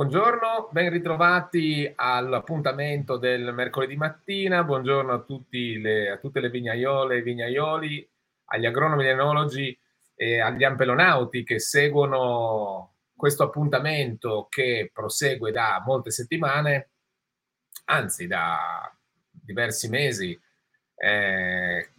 Buongiorno, ben ritrovati all'appuntamento del mercoledì mattina. Buongiorno a, le, a tutte le vignaiole e vignaioli, agli agronomi e enologi e agli ampelonauti che seguono questo appuntamento che prosegue da molte settimane, anzi da diversi mesi, eh,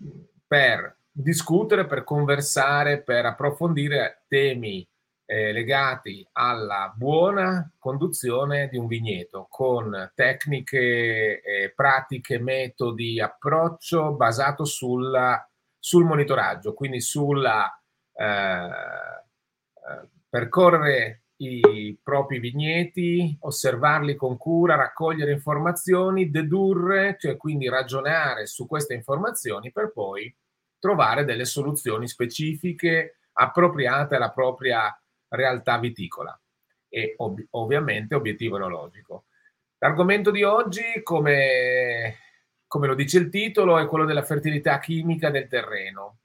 per discutere, per conversare, per approfondire temi eh, legati alla buona conduzione di un vigneto con tecniche, eh, pratiche, metodi, approccio basato sulla, sul monitoraggio, quindi sulla eh, eh, percorrere i propri vigneti, osservarli con cura, raccogliere informazioni, dedurre, cioè quindi ragionare su queste informazioni per poi trovare delle soluzioni specifiche appropriate alla propria realtà viticola e ov- ovviamente obiettivo enologico. L'argomento di oggi, come, come, lo dice il titolo, è quello della fertilità chimica del terreno.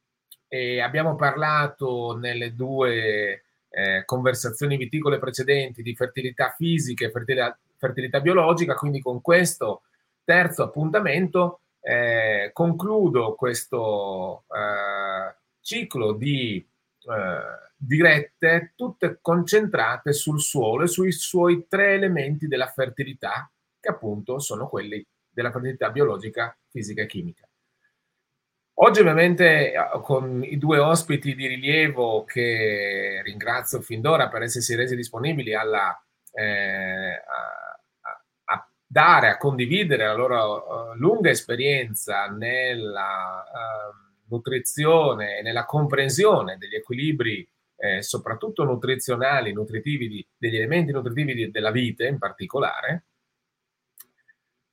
E abbiamo parlato nelle due eh, conversazioni viticole precedenti di fertilità fisica e fertilità, fertilità biologica, quindi con questo terzo appuntamento eh, concludo questo eh, ciclo di eh, dirette, tutte concentrate sul suolo e sui suoi tre elementi della fertilità, che appunto sono quelli della fertilità biologica, fisica e chimica. Oggi ovviamente con i due ospiti di rilievo che ringrazio fin d'ora per essersi resi disponibili alla, eh, a, a, dare, a condividere la loro uh, lunga esperienza nella uh, nutrizione e nella comprensione degli equilibri eh, soprattutto nutrizionali, nutritivi di, degli elementi nutritivi di, della vite in particolare,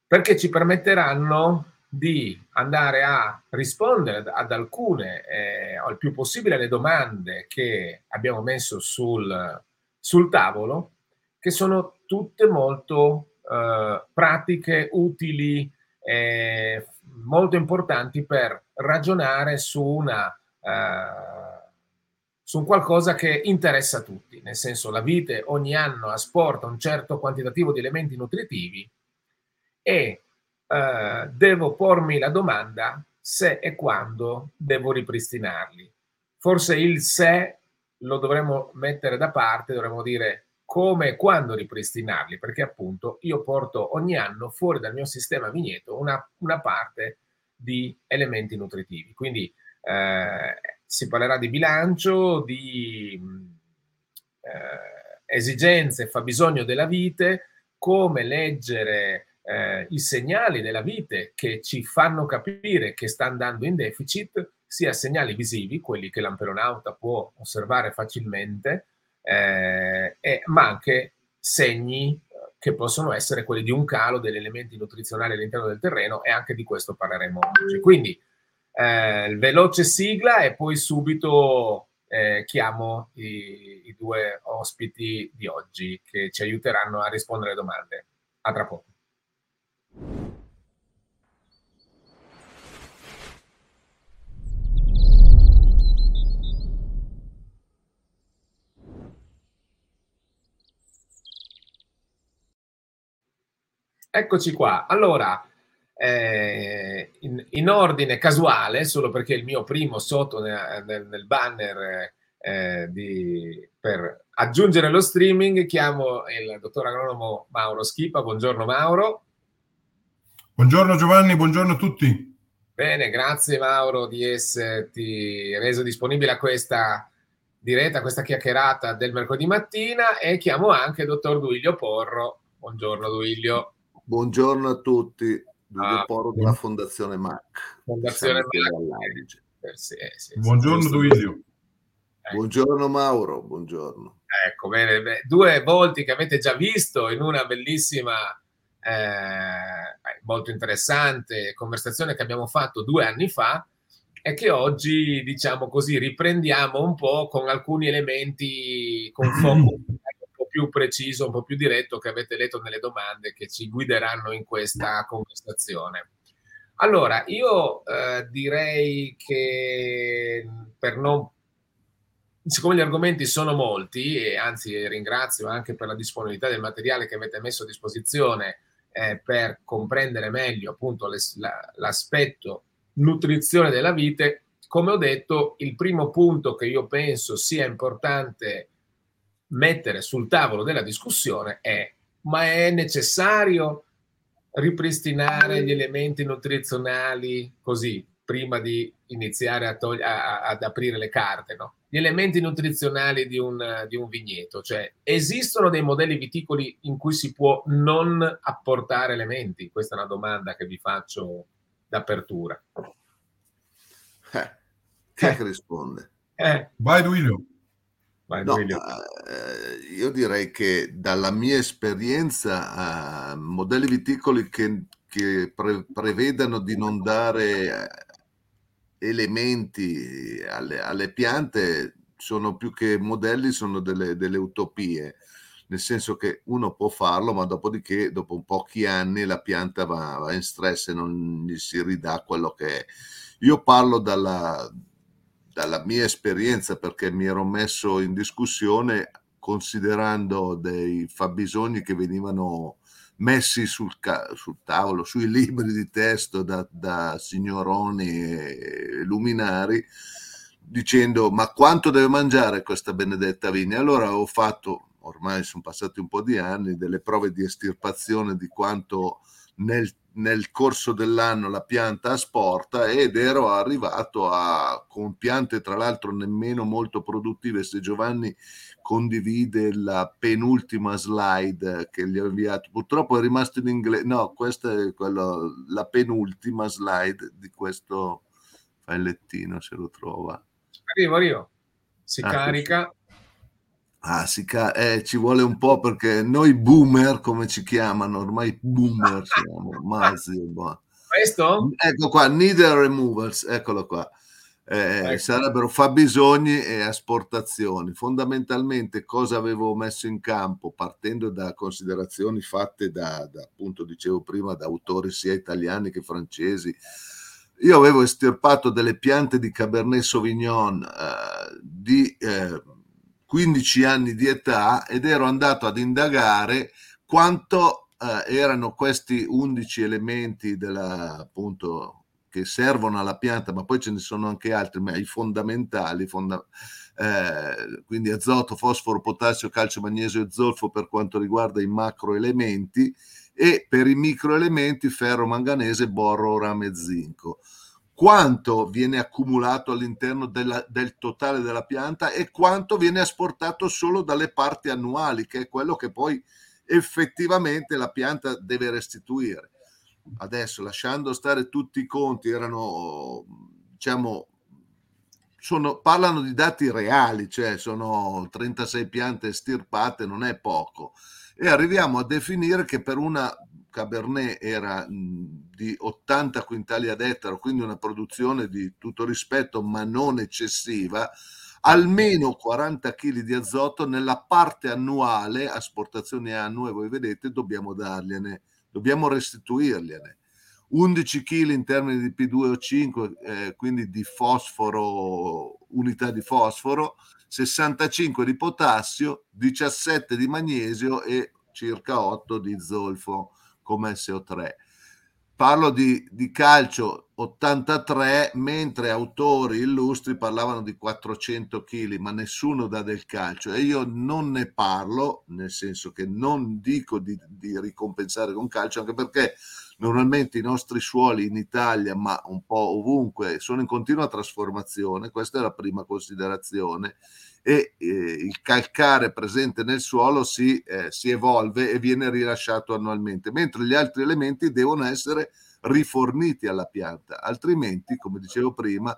perché ci permetteranno di andare a rispondere ad alcune, eh, il più possibile alle domande che abbiamo messo sul, sul tavolo, che sono tutte molto eh, pratiche, utili, eh, molto importanti per ragionare su una eh, su qualcosa che interessa a tutti, nel senso la vite ogni anno asporta un certo quantitativo di elementi nutritivi e eh, devo pormi la domanda se e quando devo ripristinarli. Forse il se lo dovremmo mettere da parte, dovremmo dire come e quando ripristinarli, perché appunto io porto ogni anno fuori dal mio sistema vigneto una, una parte di elementi nutritivi. Quindi eh, si parlerà di bilancio, di eh, esigenze, fabbisogno della vite, come leggere eh, i segnali della vite che ci fanno capire che sta andando in deficit, sia segnali visivi, quelli che l'amperonauta può osservare facilmente, eh, e, ma anche segni che possono essere quelli di un calo degli elementi nutrizionali all'interno del terreno e anche di questo parleremo oggi. Quindi eh, veloce sigla e poi subito eh, chiamo i, i, due ospiti di oggi che ci aiuteranno a rispondere alle domande. A tra poco. Eccoci qua. Allora, eh, in, in, ordine casuale, solo perché il mio primo sotto nel, nel, nel banner eh, di, per aggiungere lo streaming, chiamo il dottor agronomo Mauro Schipa. Buongiorno Mauro. Buongiorno Giovanni, buongiorno a tutti. Bene, grazie Mauro di esserti reso disponibile a questa diretta, a questa chiacchierata del mercoledì mattina e chiamo anche il dottor Duilio Porro. Buongiorno Duilio. Buongiorno a tutti. Giulio ah, Poro della Fondazione MAC. Fondazione MAC. Eh, sì, sì, buongiorno Duilio. Ecco. Buongiorno Mauro, buongiorno. Ecco, bene, bene, due volti che avete già visto in una bellissima, eh, molto interessante conversazione che abbiamo fatto due anni fa e che oggi, diciamo così, riprendiamo un po' con alcuni elementi con fuoco più preciso, un po' più diretto che avete letto nelle domande che ci guideranno in questa conversazione. Allora, io eh, direi che per non siccome gli argomenti sono molti, e anzi ringrazio anche per la disponibilità del materiale che avete messo a disposizione eh, per comprendere meglio appunto l'aspetto nutrizione della vite, come ho detto, il primo punto che io penso sia importante mettere sul tavolo della discussione è ma è necessario ripristinare gli elementi nutrizionali così prima di iniziare a togli- a- ad aprire le carte, no? Gli elementi nutrizionali di un, di un vigneto, cioè esistono dei modelli viticoli in cui si può non apportare elementi? Questa è una domanda che vi faccio d'apertura. Eh, chi è che risponde? Eh. Vai Duilio. No, eh, io direi che dalla mia esperienza, eh, modelli viticoli che, che pre- prevedano di non dare eh, elementi alle, alle, piante sono più che modelli, sono delle, delle, utopie, nel senso che uno può farlo, ma dopodiché, dopo pochi anni, la pianta va, va in stress e non gli si ridà quello che è. Io parlo dalla, dalla mia esperienza, perché mi ero messo in discussione considerando dei fabbisogni che venivano messi sul, ca- sul tavolo, sui libri di testo da, da signoroni e luminari, dicendo ma quanto deve mangiare questa benedetta vigna? Allora ho fatto, ormai sono passati un po' di anni, delle prove di estirpazione di quanto nel nel corso dell'anno la pianta asporta ed ero arrivato a con piante tra l'altro nemmeno molto produttive se Giovanni condivide la penultima slide che gli ho inviato. Purtroppo è rimasto in inglese no questa è quello, la penultima slide di questo failettino se lo trova. Arrivo io si ah, carica Ah, si ca- eh, ci vuole un po' perché noi boomer, come ci chiamano, ormai boomer siamo, Mazzi, boh. Questo? Ecco qua, needle removals, eccolo qua. Eh, ecco. Sarebbero fabbisogni e asportazioni. Fondamentalmente cosa avevo messo in campo partendo da considerazioni fatte da, da appunto dicevo prima, da autori sia italiani che francesi. Io avevo estirpato delle piante di Cabernet Sauvignon eh, di... Eh, 15 anni di età ed ero andato ad indagare quanto eh, erano questi 11 elementi della, appunto, che servono alla pianta, ma poi ce ne sono anche altri, ma i fondamentali, fonda, eh, quindi azoto, fosforo, potassio, calcio, magnesio e zolfo per quanto riguarda i macroelementi e per i microelementi ferro, manganese, borro, rame e zinco quanto viene accumulato all'interno della, del totale della pianta e quanto viene asportato solo dalle parti annuali, che è quello che poi effettivamente la pianta deve restituire. Adesso, lasciando stare tutti i conti, erano, diciamo, sono, parlano di dati reali, cioè sono 36 piante stirpate, non è poco. E arriviamo a definire che per una Cabernet era di 80 quintali ad ettaro, quindi una produzione di tutto rispetto, ma non eccessiva, almeno 40 kg di azoto nella parte annuale, asportazioni annue, voi vedete, dobbiamo dargliene, dobbiamo restituirgliene. 11 kg in termini di P2O5, eh, quindi di fosforo, unità di fosforo, 65 di potassio, 17 di magnesio e circa 8 di zolfo come SO3. Parlo di, di, calcio 83, mentre autori illustri parlavano di 400 kg, ma nessuno dà del calcio. E io non ne parlo, nel senso che non dico di, di ricompensare con calcio, anche perché normalmente i nostri suoli in Italia, ma un po' ovunque, sono in continua trasformazione, questa è la prima considerazione. E eh, il calcare presente nel suolo si, eh, si evolve e viene rilasciato annualmente, mentre gli altri elementi devono essere riforniti alla pianta, altrimenti, come dicevo prima,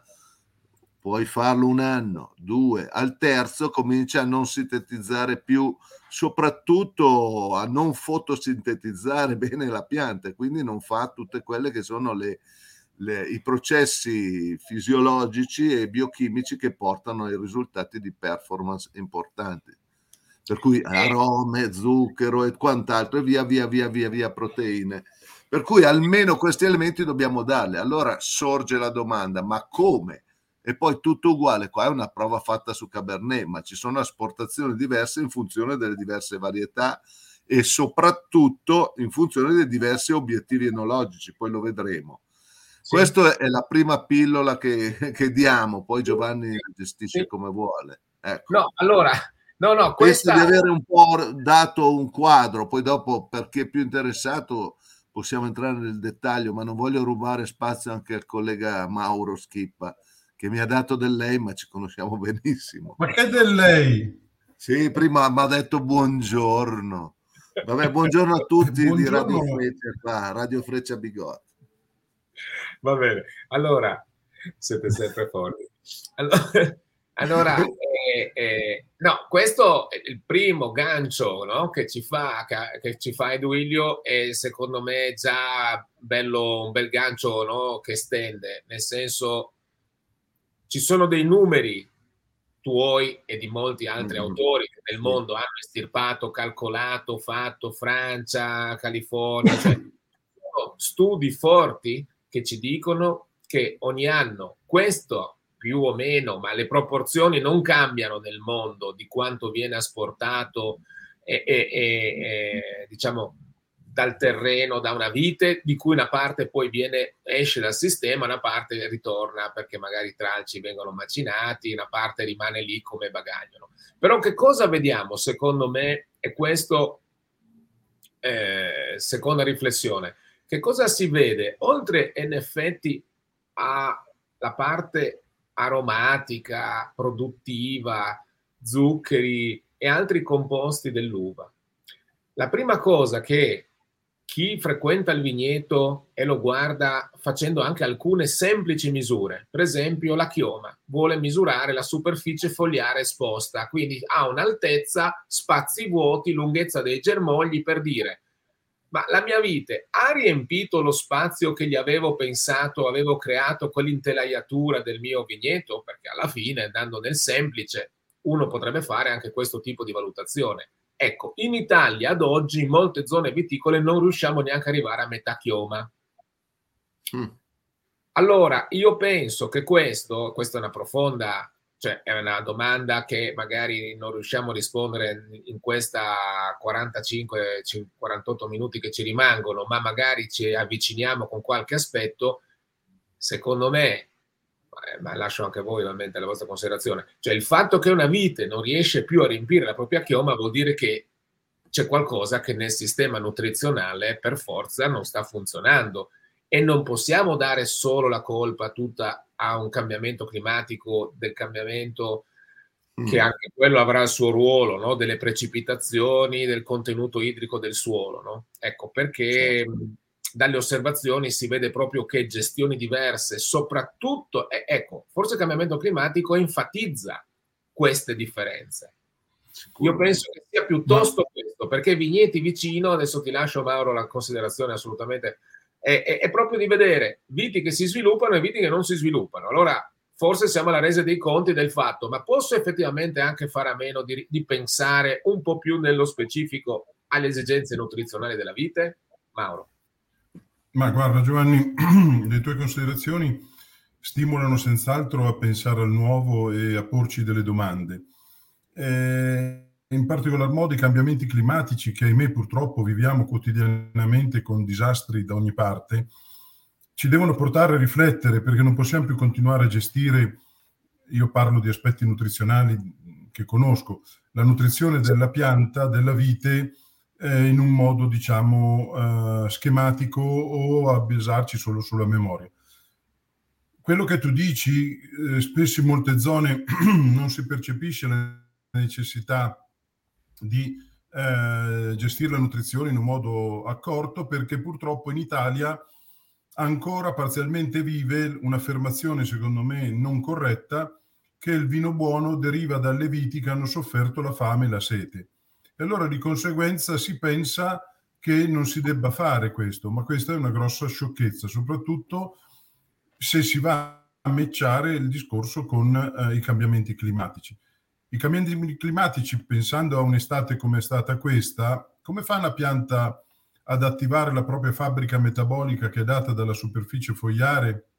puoi farlo un anno, due, al terzo comincia a non sintetizzare più, soprattutto a non fotosintetizzare bene la pianta, quindi non fa tutte quelle che sono le, le, i processi fisiologici e biochimici che portano ai risultati di performance importanti. Per cui arome, zucchero e quant'altro, e via via via via via proteine. Per cui almeno questi elementi dobbiamo darli. Allora sorge la domanda, ma come e poi tutto uguale. Qua è una prova fatta su Cabernet, ma ci sono asportazioni diverse in funzione delle diverse varietà e soprattutto in funzione dei diversi obiettivi enologici, poi lo vedremo. Sì. Questa è la prima pillola che, che diamo, poi Giovanni gestisce sì. come vuole. Ecco. No, allora, no, no, questa... di avere un po' dato un quadro, poi dopo per chi è più interessato possiamo entrare nel dettaglio, ma non voglio rubare spazio anche al collega Mauro Schippa, che mi ha dato del lei, ma ci conosciamo benissimo. Ma che del lei? Sì, prima mi ha detto buongiorno. Vabbè, buongiorno a tutti buongiorno. di Radio Freccia, qua, Radio Freccia Bigot. Va bene, allora, siete sempre forti. Allora, allora eh, eh, no, questo è il primo gancio no, che, ci fa, che ci fa Eduilio e secondo me già bello, un bel gancio no, che stende, nel senso ci sono dei numeri tuoi e di molti altri mm-hmm. autori che nel mondo hanno estirpato, calcolato, fatto Francia, California, cioè, studi forti che ci dicono che ogni anno questo più o meno, ma le proporzioni non cambiano nel mondo di quanto viene asportato e, e, e diciamo dal terreno, da una vite, di cui una parte poi viene, esce dal sistema, una parte ritorna perché magari i tralci vengono macinati, una parte rimane lì come bagaglio. Però che cosa vediamo, secondo me, e questo, eh, seconda riflessione, che cosa si vede? Oltre in effetti alla parte aromatica, produttiva, zuccheri e altri composti dell'uva. La prima cosa che chi frequenta il vigneto e lo guarda facendo anche alcune semplici misure, per esempio la chioma, vuole misurare la superficie fogliare esposta, quindi ha un'altezza, spazi vuoti, lunghezza dei germogli per dire ma la mia vite ha riempito lo spazio che gli avevo pensato, avevo creato quell'intelaiatura del mio vigneto, perché alla fine, andando nel semplice, uno potrebbe fare anche questo tipo di valutazione. Ecco, in Italia ad oggi in molte zone viticole non riusciamo neanche ad arrivare a metà chioma. Mm. Allora, io penso che questo, questa è una profonda cioè, è una domanda che magari non riusciamo a rispondere in questa 45-48 minuti che ci rimangono, ma magari ci avviciniamo con qualche aspetto. Secondo me, eh, ma lascio anche voi ovviamente la vostra considerazione, cioè il fatto che una vite non riesce più a riempire la propria chioma vuol dire che c'è qualcosa che nel sistema nutrizionale per forza non sta funzionando e non possiamo dare solo la colpa tutta a un cambiamento climatico, del cambiamento mm. che anche quello avrà il suo ruolo, no? delle precipitazioni, del contenuto idrico del suolo. No? Ecco perché certo. dalle osservazioni si vede proprio che gestioni diverse, soprattutto, eh, ecco, forse il cambiamento climatico enfatizza queste differenze. Io penso che sia piuttosto questo, perché vigneti vicino, adesso ti lascio Mauro la considerazione assolutamente è, è, è, proprio di vedere viti che si sviluppano e viti che non si sviluppano. Allora, forse siamo alla resa dei conti del fatto, ma posso effettivamente anche fare a meno di, di pensare un po' più nello specifico alle esigenze nutrizionali della vite? Mauro. Ma guarda Giovanni, le tue considerazioni stimolano senz'altro a pensare al nuovo e a porci delle domande. Eh, in particolar modo i cambiamenti climatici che ahimè purtroppo viviamo quotidianamente con disastri da ogni parte, ci devono portare a riflettere perché non possiamo più continuare a gestire, io parlo di aspetti nutrizionali che conosco, la nutrizione della pianta, della vite, eh, in un modo diciamo eh, schematico o a basarci solo sulla memoria. Quello che tu dici, eh, spesso in molte zone non si percepisce la necessità di eh, gestire la nutrizione in un modo accorto perché purtroppo in Italia ancora parzialmente vive un'affermazione secondo me non corretta che il vino buono deriva dalle viti che hanno sofferto la fame e la sete. E allora di conseguenza si pensa che non si debba fare questo, ma questa è una grossa sciocchezza, soprattutto se si va a matchare il discorso con eh, i cambiamenti climatici. I cambiamenti climatici, pensando a un'estate come è stata questa, come fa una pianta ad attivare la propria fabbrica metabolica che è data dalla superficie fogliare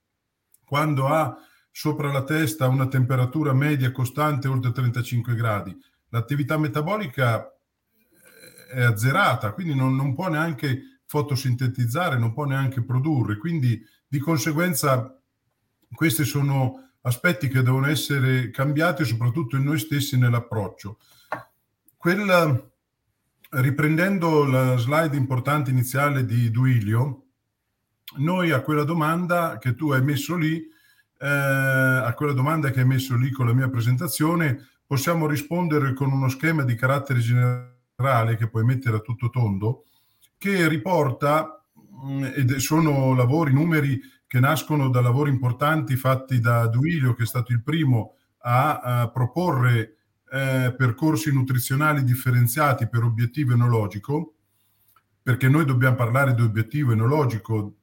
quando ha sopra la testa una temperatura media costante oltre 35 gradi. L'attività metabolica eh, è azzerata, quindi non, non può neanche fotosintetizzare, non può neanche produrre, quindi di conseguenza questi sono aspetti che devono essere cambiati soprattutto in noi stessi nell'approccio. Quella, riprendendo la slide importante iniziale di Duilio, noi a quella domanda che tu hai messo lì, eh, a quella domanda che hai messo lì con la mia presentazione, possiamo rispondere con uno schema di carattere generale che puoi mettere a tutto tondo, che riporta, mm, ed sono lavori, numeri che nascono da lavori importanti fatti da Duilio, che è stato il primo a, a proporre eh, percorsi nutrizionali differenziati per obiettivo enologico, perché noi dobbiamo parlare di obiettivo enologico,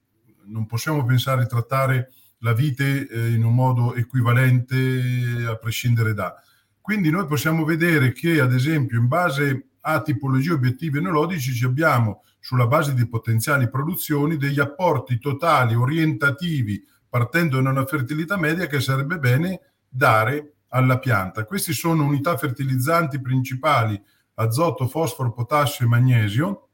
non possiamo pensare di trattare la vite eh, in un modo equivalente a prescindere da. Quindi noi possiamo vedere che, ad esempio, in base a tipologie obiettivi enologici abbiamo, sulla base di potenziali produzioni, degli apporti totali orientativi partendo da una fertilità media che sarebbe bene dare alla pianta. Queste sono unità fertilizzanti principali, azoto, fosforo, potassio e magnesio,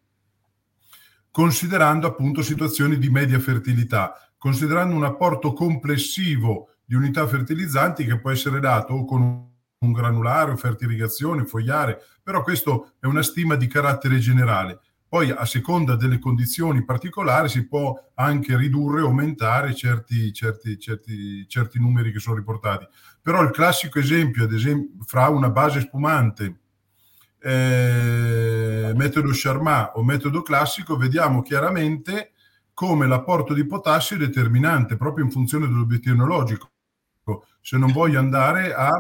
considerando appunto situazioni di media fertilità, considerando un apporto complessivo di unità fertilizzanti che può essere dato o con un granulare, offerta irrigazione, fogliare, però questo è una stima di carattere generale. Poi a seconda delle condizioni particolari si può anche ridurre o aumentare certi, certi, certi, certi numeri che sono riportati. Però il classico esempio, ad esempio, fra una base spumante eh, metodo Charmat o metodo classico, vediamo chiaramente come l'apporto di potassio è determinante proprio in funzione dell'obiettivo enologico. Se non voglio andare a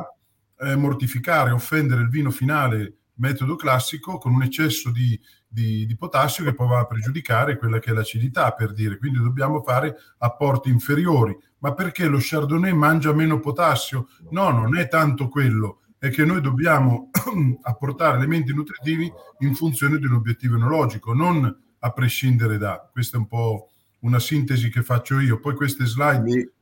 eh, mortificare, offendere il vino finale metodo classico con un eccesso di, di, di, potassio che poi va a pregiudicare quella che è l'acidità, per dire. Quindi dobbiamo fare apporti inferiori. Ma perché lo Chardonnay mangia meno potassio? No, non è tanto quello è che noi dobbiamo apportare elementi nutritivi in funzione di un obiettivo enologico, non a prescindere da. Questa è un po' una sintesi che faccio io. Poi queste slide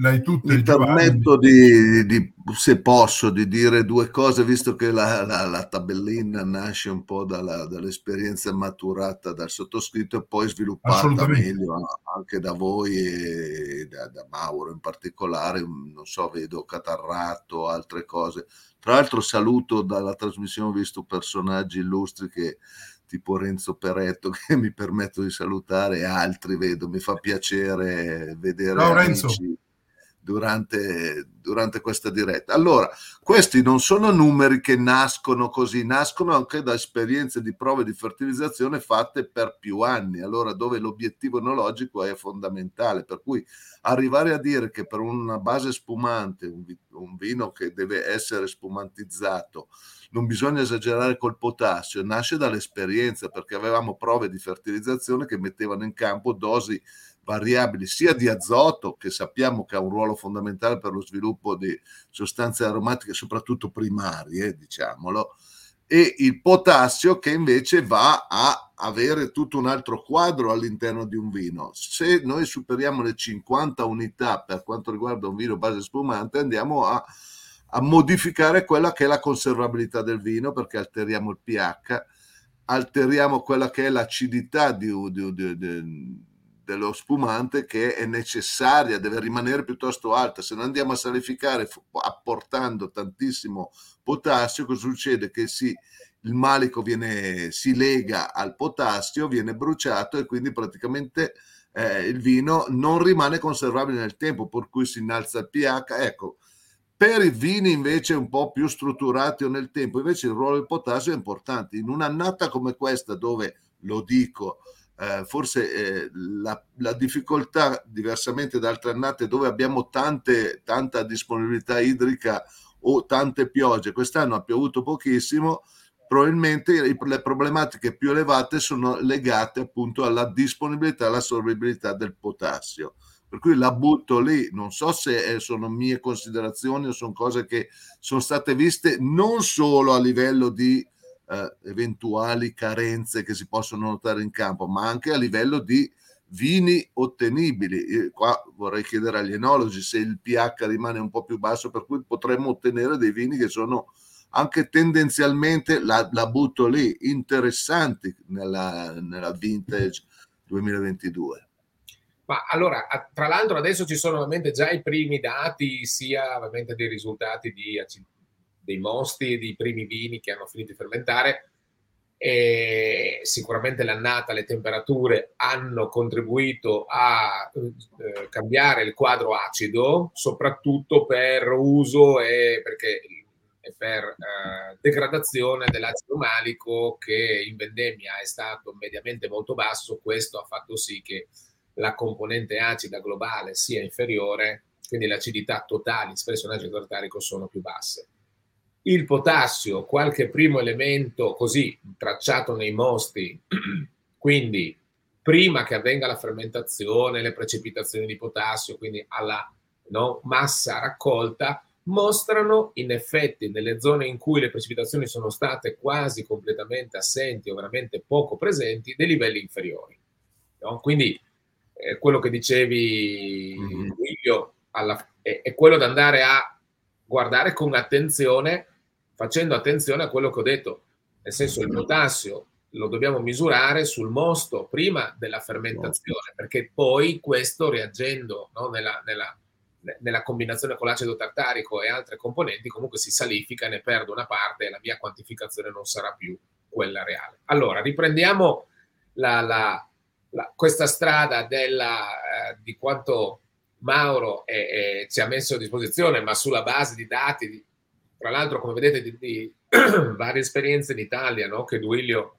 l'hai tutte. Mi permetto di, di, se posso, di dire due cose, visto che la, la, la tabellina nasce un po' dalla, dall'esperienza maturata dal sottoscritto e poi sviluppata meglio anche da voi e da, da Mauro in particolare. Non so, vedo Catarratto, altre cose tra l'altro saluto dalla trasmissione, ho visto personaggi illustri che tipo Renzo Peretto che mi permetto di salutare e altri vedo, mi fa piacere vedere Ciao, Renzo durante, durante questa diretta. Allora, questi non sono numeri che nascono così, nascono anche da esperienze di prove di fertilizzazione fatte per più anni, allora dove l'obiettivo enologico è fondamentale, per cui arrivare a dire che per una base spumante, un, vino che deve essere spumantizzato, non bisogna esagerare col potassio, nasce dall'esperienza perché avevamo prove di fertilizzazione che mettevano in campo dosi variabili sia di azoto, che sappiamo che ha un ruolo fondamentale per lo sviluppo di sostanze aromatiche, soprattutto primarie, diciamolo, e il potassio che invece va a avere tutto un altro quadro all'interno di un vino. Se noi superiamo le 50 unità per quanto riguarda un vino base spumante, andiamo a, a modificare quella che è la conservabilità del vino perché alteriamo il pH, alteriamo quella che è l'acidità di, di, di, dello spumante che è necessaria, deve rimanere piuttosto alta. Se non andiamo a salificare apportando tantissimo potassio, cosa succede? Che si, il malico viene, si lega al potassio, viene bruciato e quindi praticamente eh, il vino non rimane conservabile nel tempo, per cui si innalza il pH. Ecco, per i vini invece un po' più strutturati o nel tempo, invece il ruolo del potassio è importante. In un'annata come questa, dove lo dico, eh, forse eh, la, la, difficoltà, diversamente da altre annate dove abbiamo tante, tanta disponibilità idrica o tante piogge, quest'anno ha piovuto pochissimo, probabilmente le problematiche più elevate sono legate appunto alla disponibilità e alla sorbibilità del potassio. Per cui la butto lì, non so se sono mie considerazioni o sono cose che sono state viste non solo a livello di eh, eventuali carenze che si possono notare in campo, ma anche a livello di vini ottenibili. Qua vorrei chiedere agli enologi se il pH rimane un po' più basso, per cui potremmo ottenere dei vini che sono anche tendenzialmente, la, la butto lì, interessanti nella, nella vintage 2022. Ma allora, tra l'altro adesso ci sono ovviamente già i primi dati, sia ovviamente dei risultati di, dei mosti e dei primi vini che hanno finito di fermentare, e sicuramente l'annata, le temperature hanno contribuito a eh, cambiare il quadro acido, soprattutto per uso e perché per eh, degradazione dell'acido malico che in vendemmia è stato mediamente molto basso, questo ha fatto sì che la componente acida globale sia inferiore, quindi le acidità totali in acido tartarico sono più basse. Il potassio, qualche primo elemento così tracciato nei mosti, quindi prima che avvenga la fermentazione, le precipitazioni di potassio, quindi alla no, massa raccolta, mostrano in effetti nelle zone in cui le precipitazioni sono state quasi completamente assenti o veramente poco presenti dei livelli inferiori. No? Quindi eh, quello che dicevi, mm-hmm. alla, è, è, quello da andare a guardare con attenzione, facendo attenzione a quello che ho detto, nel senso il potassio lo dobbiamo misurare sul mosto prima della fermentazione, perché poi questo reagendo no, nella, nella nella combinazione con l'acido tartarico e altre componenti comunque si salifica, ne perdo una parte e la mia quantificazione non sarà più quella reale. Allora, riprendiamo la, la, la, questa strada della, eh, di quanto Mauro è, è, ci ha messo a disposizione, ma sulla base di dati, di, tra l'altro come vedete di, di varie esperienze in Italia no? che Duilio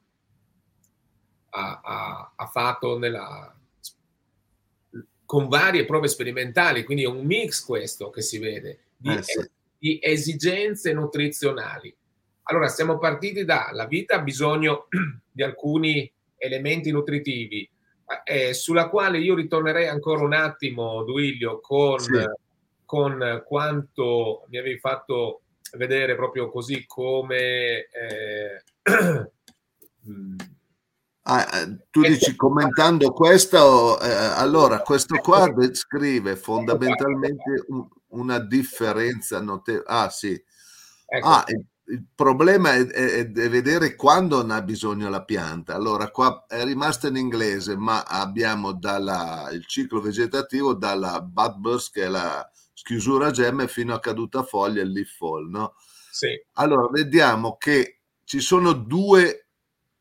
ha, ha, ha fatto nella, con varie prove sperimentali, quindi è un mix questo che si vede di, eh sì. di esigenze nutrizionali. Allora, siamo partiti da la vita ha bisogno di alcuni elementi nutritivi, eh, sulla quale io ritornerei ancora un attimo, Duilio, con, sì. con quanto mi avevi fatto vedere proprio così come... Eh, mm, Ah, eh, tu dici commentando questo, eh, allora questo qua descrive fondamentalmente un, una differenza notevole. Ah sì, ecco. ah, il, il, problema è, è, è, vedere quando ne ha bisogno la pianta. Allora qua è rimasto in inglese, ma abbiamo dalla, il ciclo vegetativo dalla bud burst, che è la schiusura gemme, fino a caduta foglia, il leaf fall. No? Sì. Allora vediamo che ci sono due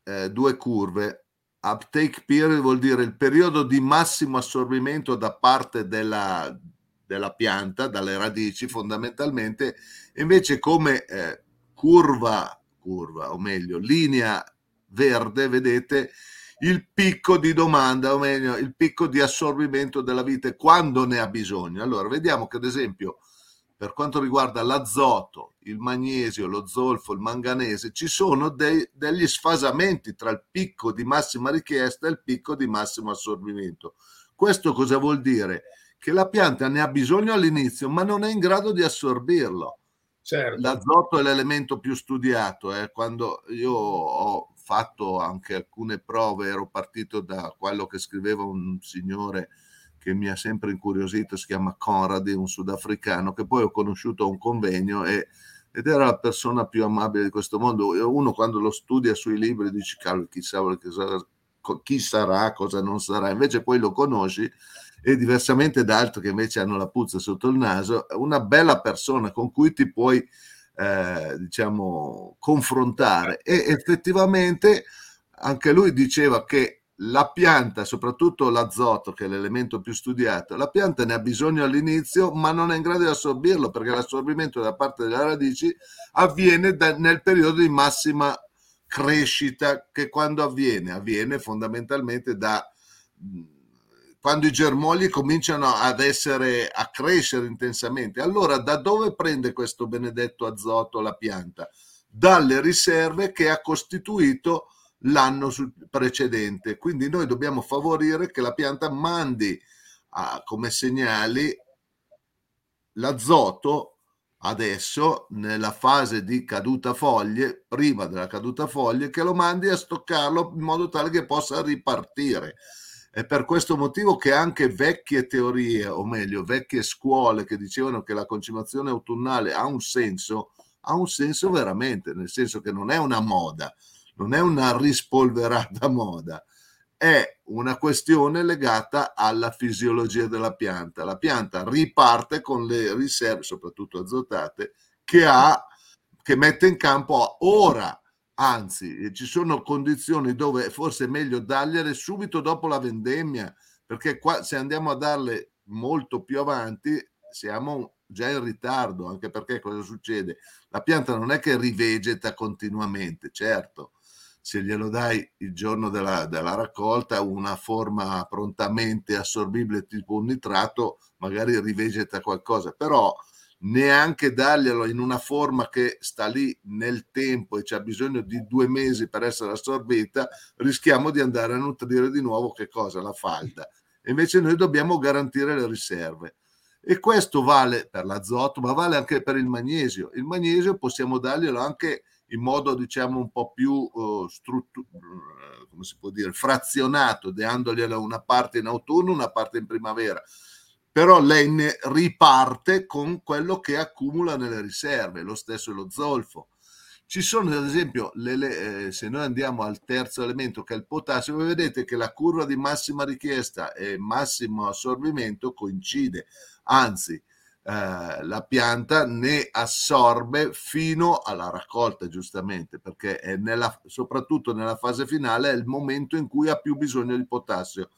eh, due curve. Uptake period vuol dire il periodo di massimo assorbimento da parte della, della pianta, dalle radici fondamentalmente, invece come eh, curva, curva, o meglio, linea verde, vedete il picco di domanda, o meglio, il picco di assorbimento della vite quando ne ha bisogno. Allora, vediamo che ad esempio per quanto riguarda l'azoto, il magnesio, lo zolfo, il manganese, ci sono dei, degli sfasamenti tra il picco di massima richiesta e il picco di massimo assorbimento. Questo cosa vuol dire? Che la pianta ne ha bisogno all'inizio, ma non è in grado di assorbirlo. Certo. L'azoto è l'elemento più studiato. Eh. Quando io ho fatto anche alcune prove, ero partito da quello che scriveva un signore che mi ha sempre incuriosito, si chiama Conrad, un sudafricano, che poi ho conosciuto a un convegno e, ed era la persona più amabile di questo mondo. Uno quando lo studia sui libri dice, cavolo, chissà chi sarà, cosa non sarà, invece poi lo conosci e diversamente da altri che invece hanno la puzza sotto il naso, una bella persona con cui ti puoi, eh, diciamo, confrontare. E effettivamente anche lui diceva che la pianta, soprattutto l'azoto, che è l'elemento più studiato, la pianta ne ha bisogno all'inizio, ma non è in grado di assorbirlo perché l'assorbimento da parte delle radici avviene da, nel periodo di massima crescita, che quando avviene? Avviene fondamentalmente da quando i germogli cominciano ad essere a crescere intensamente. Allora, da dove prende questo benedetto azoto la pianta? Dalle riserve che ha costituito l'anno precedente. Quindi noi dobbiamo favorire che la pianta mandi a, come segnali l'azoto adesso nella fase di caduta foglie, prima della caduta foglie, che lo mandi a stoccarlo in modo tale che possa ripartire. È per questo motivo che anche vecchie teorie, o meglio, vecchie scuole che dicevano che la concimazione autunnale ha un senso, ha un senso veramente, nel senso che non è una moda, non è una rispolverata moda, è una questione legata alla fisiologia della pianta. La pianta riparte con le riserve, soprattutto azotate, che ha, che mette in campo ora. Anzi, ci sono condizioni dove forse è meglio dargliele subito dopo la vendemmia, perché qua se andiamo a darle molto più avanti siamo già in ritardo, anche perché cosa succede? La pianta non è che rivegeta continuamente, certo, se glielo dai il giorno della, della, raccolta, una forma prontamente assorbibile tipo un nitrato, magari rivegeta qualcosa, però neanche darglielo in una forma che sta lì nel tempo e c'ha bisogno di due mesi per essere assorbita, rischiamo di andare a nutrire di nuovo che cosa? La falda. Invece noi dobbiamo garantire le riserve. E questo vale per l'azoto, ma vale anche per il magnesio. Il magnesio possiamo darglielo anche in modo diciamo un po' più uh, struttur- come si può dire frazionato, dandogliela una parte in autunno, una parte in primavera. Però lei ne riparte con quello che accumula nelle riserve, lo stesso è lo zolfo. Ci sono ad esempio, le, le, eh, se noi andiamo al terzo elemento che è il potassio, vedete che la curva di massima richiesta e massimo assorbimento coincide, anzi eh, la pianta ne assorbe fino alla raccolta, giustamente, perché nella, soprattutto nella fase finale è il momento in cui ha più bisogno di potassio.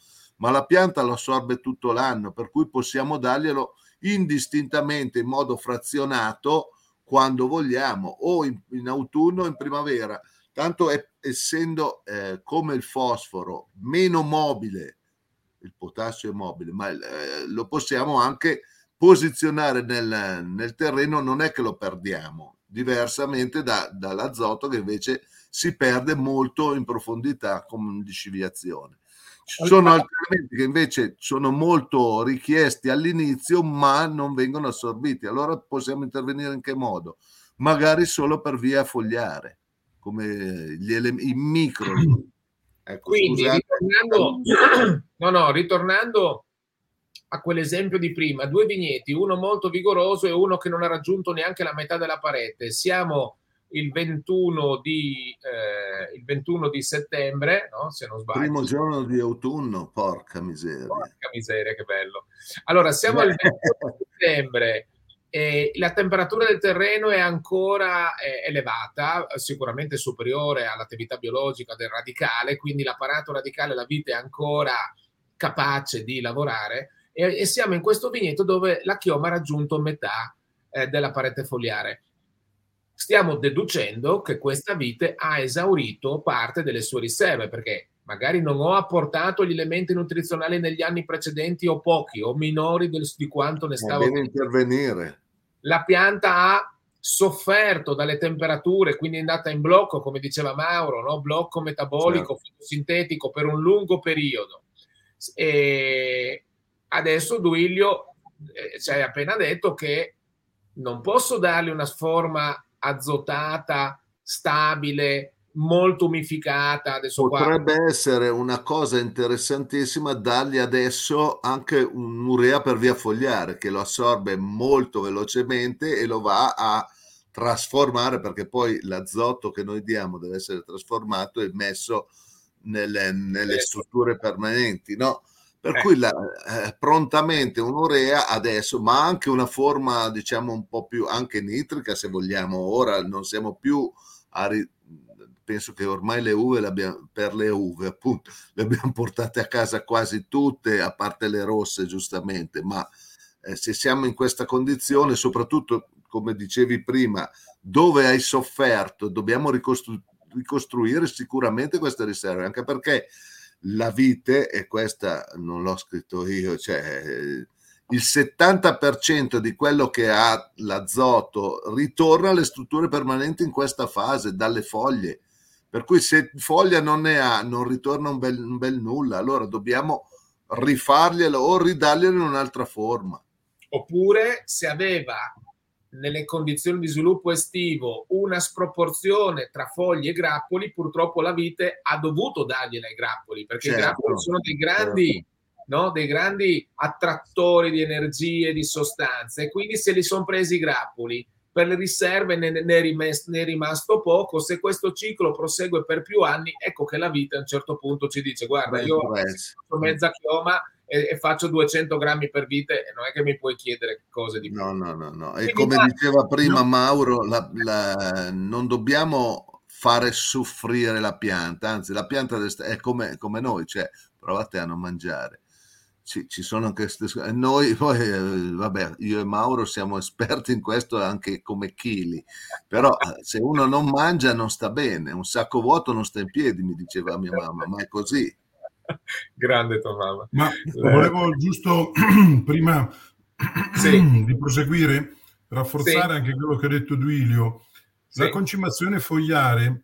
Ma la pianta lo assorbe tutto l'anno, per cui possiamo darglielo indistintamente in modo frazionato quando vogliamo, o in, in autunno o in primavera. Tanto è, essendo eh, come il fosforo meno mobile, il potassio è mobile, ma eh, lo possiamo anche posizionare nel, nel, terreno non è che lo perdiamo, diversamente da, dall'azoto che invece si perde molto in profondità con disciviazione. Ci sono altri elementi che invece sono molto richiesti all'inizio ma non vengono assorbiti. Allora possiamo intervenire in che modo? Magari solo per via fogliare, come gli ele- i micro. Ecco, Quindi, ritornando, no, no, ritornando a quell'esempio di prima, due vigneti, uno molto vigoroso e uno che non ha raggiunto neanche la metà della parete. Siamo il 21 di, eh, il 21 di settembre, no? se non sbaglio. Primo giorno di autunno, porca miseria. Porca miseria, che bello. Allora, siamo al 21 di settembre e la temperatura del terreno è ancora eh, elevata, sicuramente superiore all'attività biologica del radicale, quindi l'apparato radicale, la vita è ancora capace di lavorare e, e siamo in questo vigneto dove la chioma ha raggiunto metà eh, della parete foliare. Stiamo deducendo che questa vite ha esaurito parte delle sue riserve perché magari non ho apportato gli elementi nutrizionali negli anni precedenti o pochi o minori del, di quanto ne stavo. Intervenire. La pianta ha sofferto dalle temperature, quindi è andata in blocco, come diceva Mauro, no? blocco metabolico certo. sintetico per un lungo periodo. E adesso Duilio eh, ci hai appena detto che non posso dargli una forma azotata, stabile, molto umificata. Adesso Potrebbe qua... essere una cosa interessantissima dargli adesso anche un urea per via fogliare che lo assorbe molto velocemente e lo va a trasformare perché poi l'azoto che noi diamo deve essere trasformato e messo nelle, nelle strutture permanenti, no? Per eh. cui la, eh, prontamente un'urea adesso, ma anche una forma diciamo un po' più anche nitrica se vogliamo, ora non siamo più a ri- penso che ormai le uve le per le uve appunto le abbiamo portate a casa quasi tutte, a parte le rosse giustamente, ma eh, se siamo in questa condizione, soprattutto come dicevi prima, dove hai sofferto, dobbiamo ricostru- ricostruire sicuramente queste riserve, anche perché la vite, e questa non l'ho scritto io, cioè il 70% di quello che ha l'azoto ritorna alle strutture permanenti in questa fase, dalle foglie. Per cui se foglia non ne ha, non ritorna un bel, un bel nulla, allora dobbiamo rifarglielo o ridarglielo in un'altra forma. Oppure se aveva nelle condizioni di sviluppo estivo una sproporzione tra fogli e grappoli, purtroppo la vite ha dovuto dargliela ai grappoli, perché certo. i grappoli sono dei grandi, certo. no, dei grandi attrattori di energie, di sostanze, e quindi se li sono presi i grappoli per le riserve ne, ne, è rimasto, ne, è rimasto poco. Se questo ciclo prosegue per più anni, ecco che la vita a un certo punto ci dice: Guarda, Beh, io ho mezza chioma e, e, faccio 200 grammi per vite, e non è che mi puoi chiedere cose di più. No, no, no. no. E Quindi, come ma, diceva prima no. Mauro, la, la, non dobbiamo fare soffrire la pianta, anzi, la pianta è come, come noi, cioè provate a non mangiare ci, ci, sono anche queste noi poi eh, vabbè io e Mauro siamo esperti in questo anche come chili però eh, se uno non mangia non sta bene un sacco vuoto non sta in piedi mi diceva mia mamma ma è così grande tua mamma ma volevo giusto prima sì. di proseguire rafforzare sì. anche quello che ha detto Duilio sì. la concimazione fogliare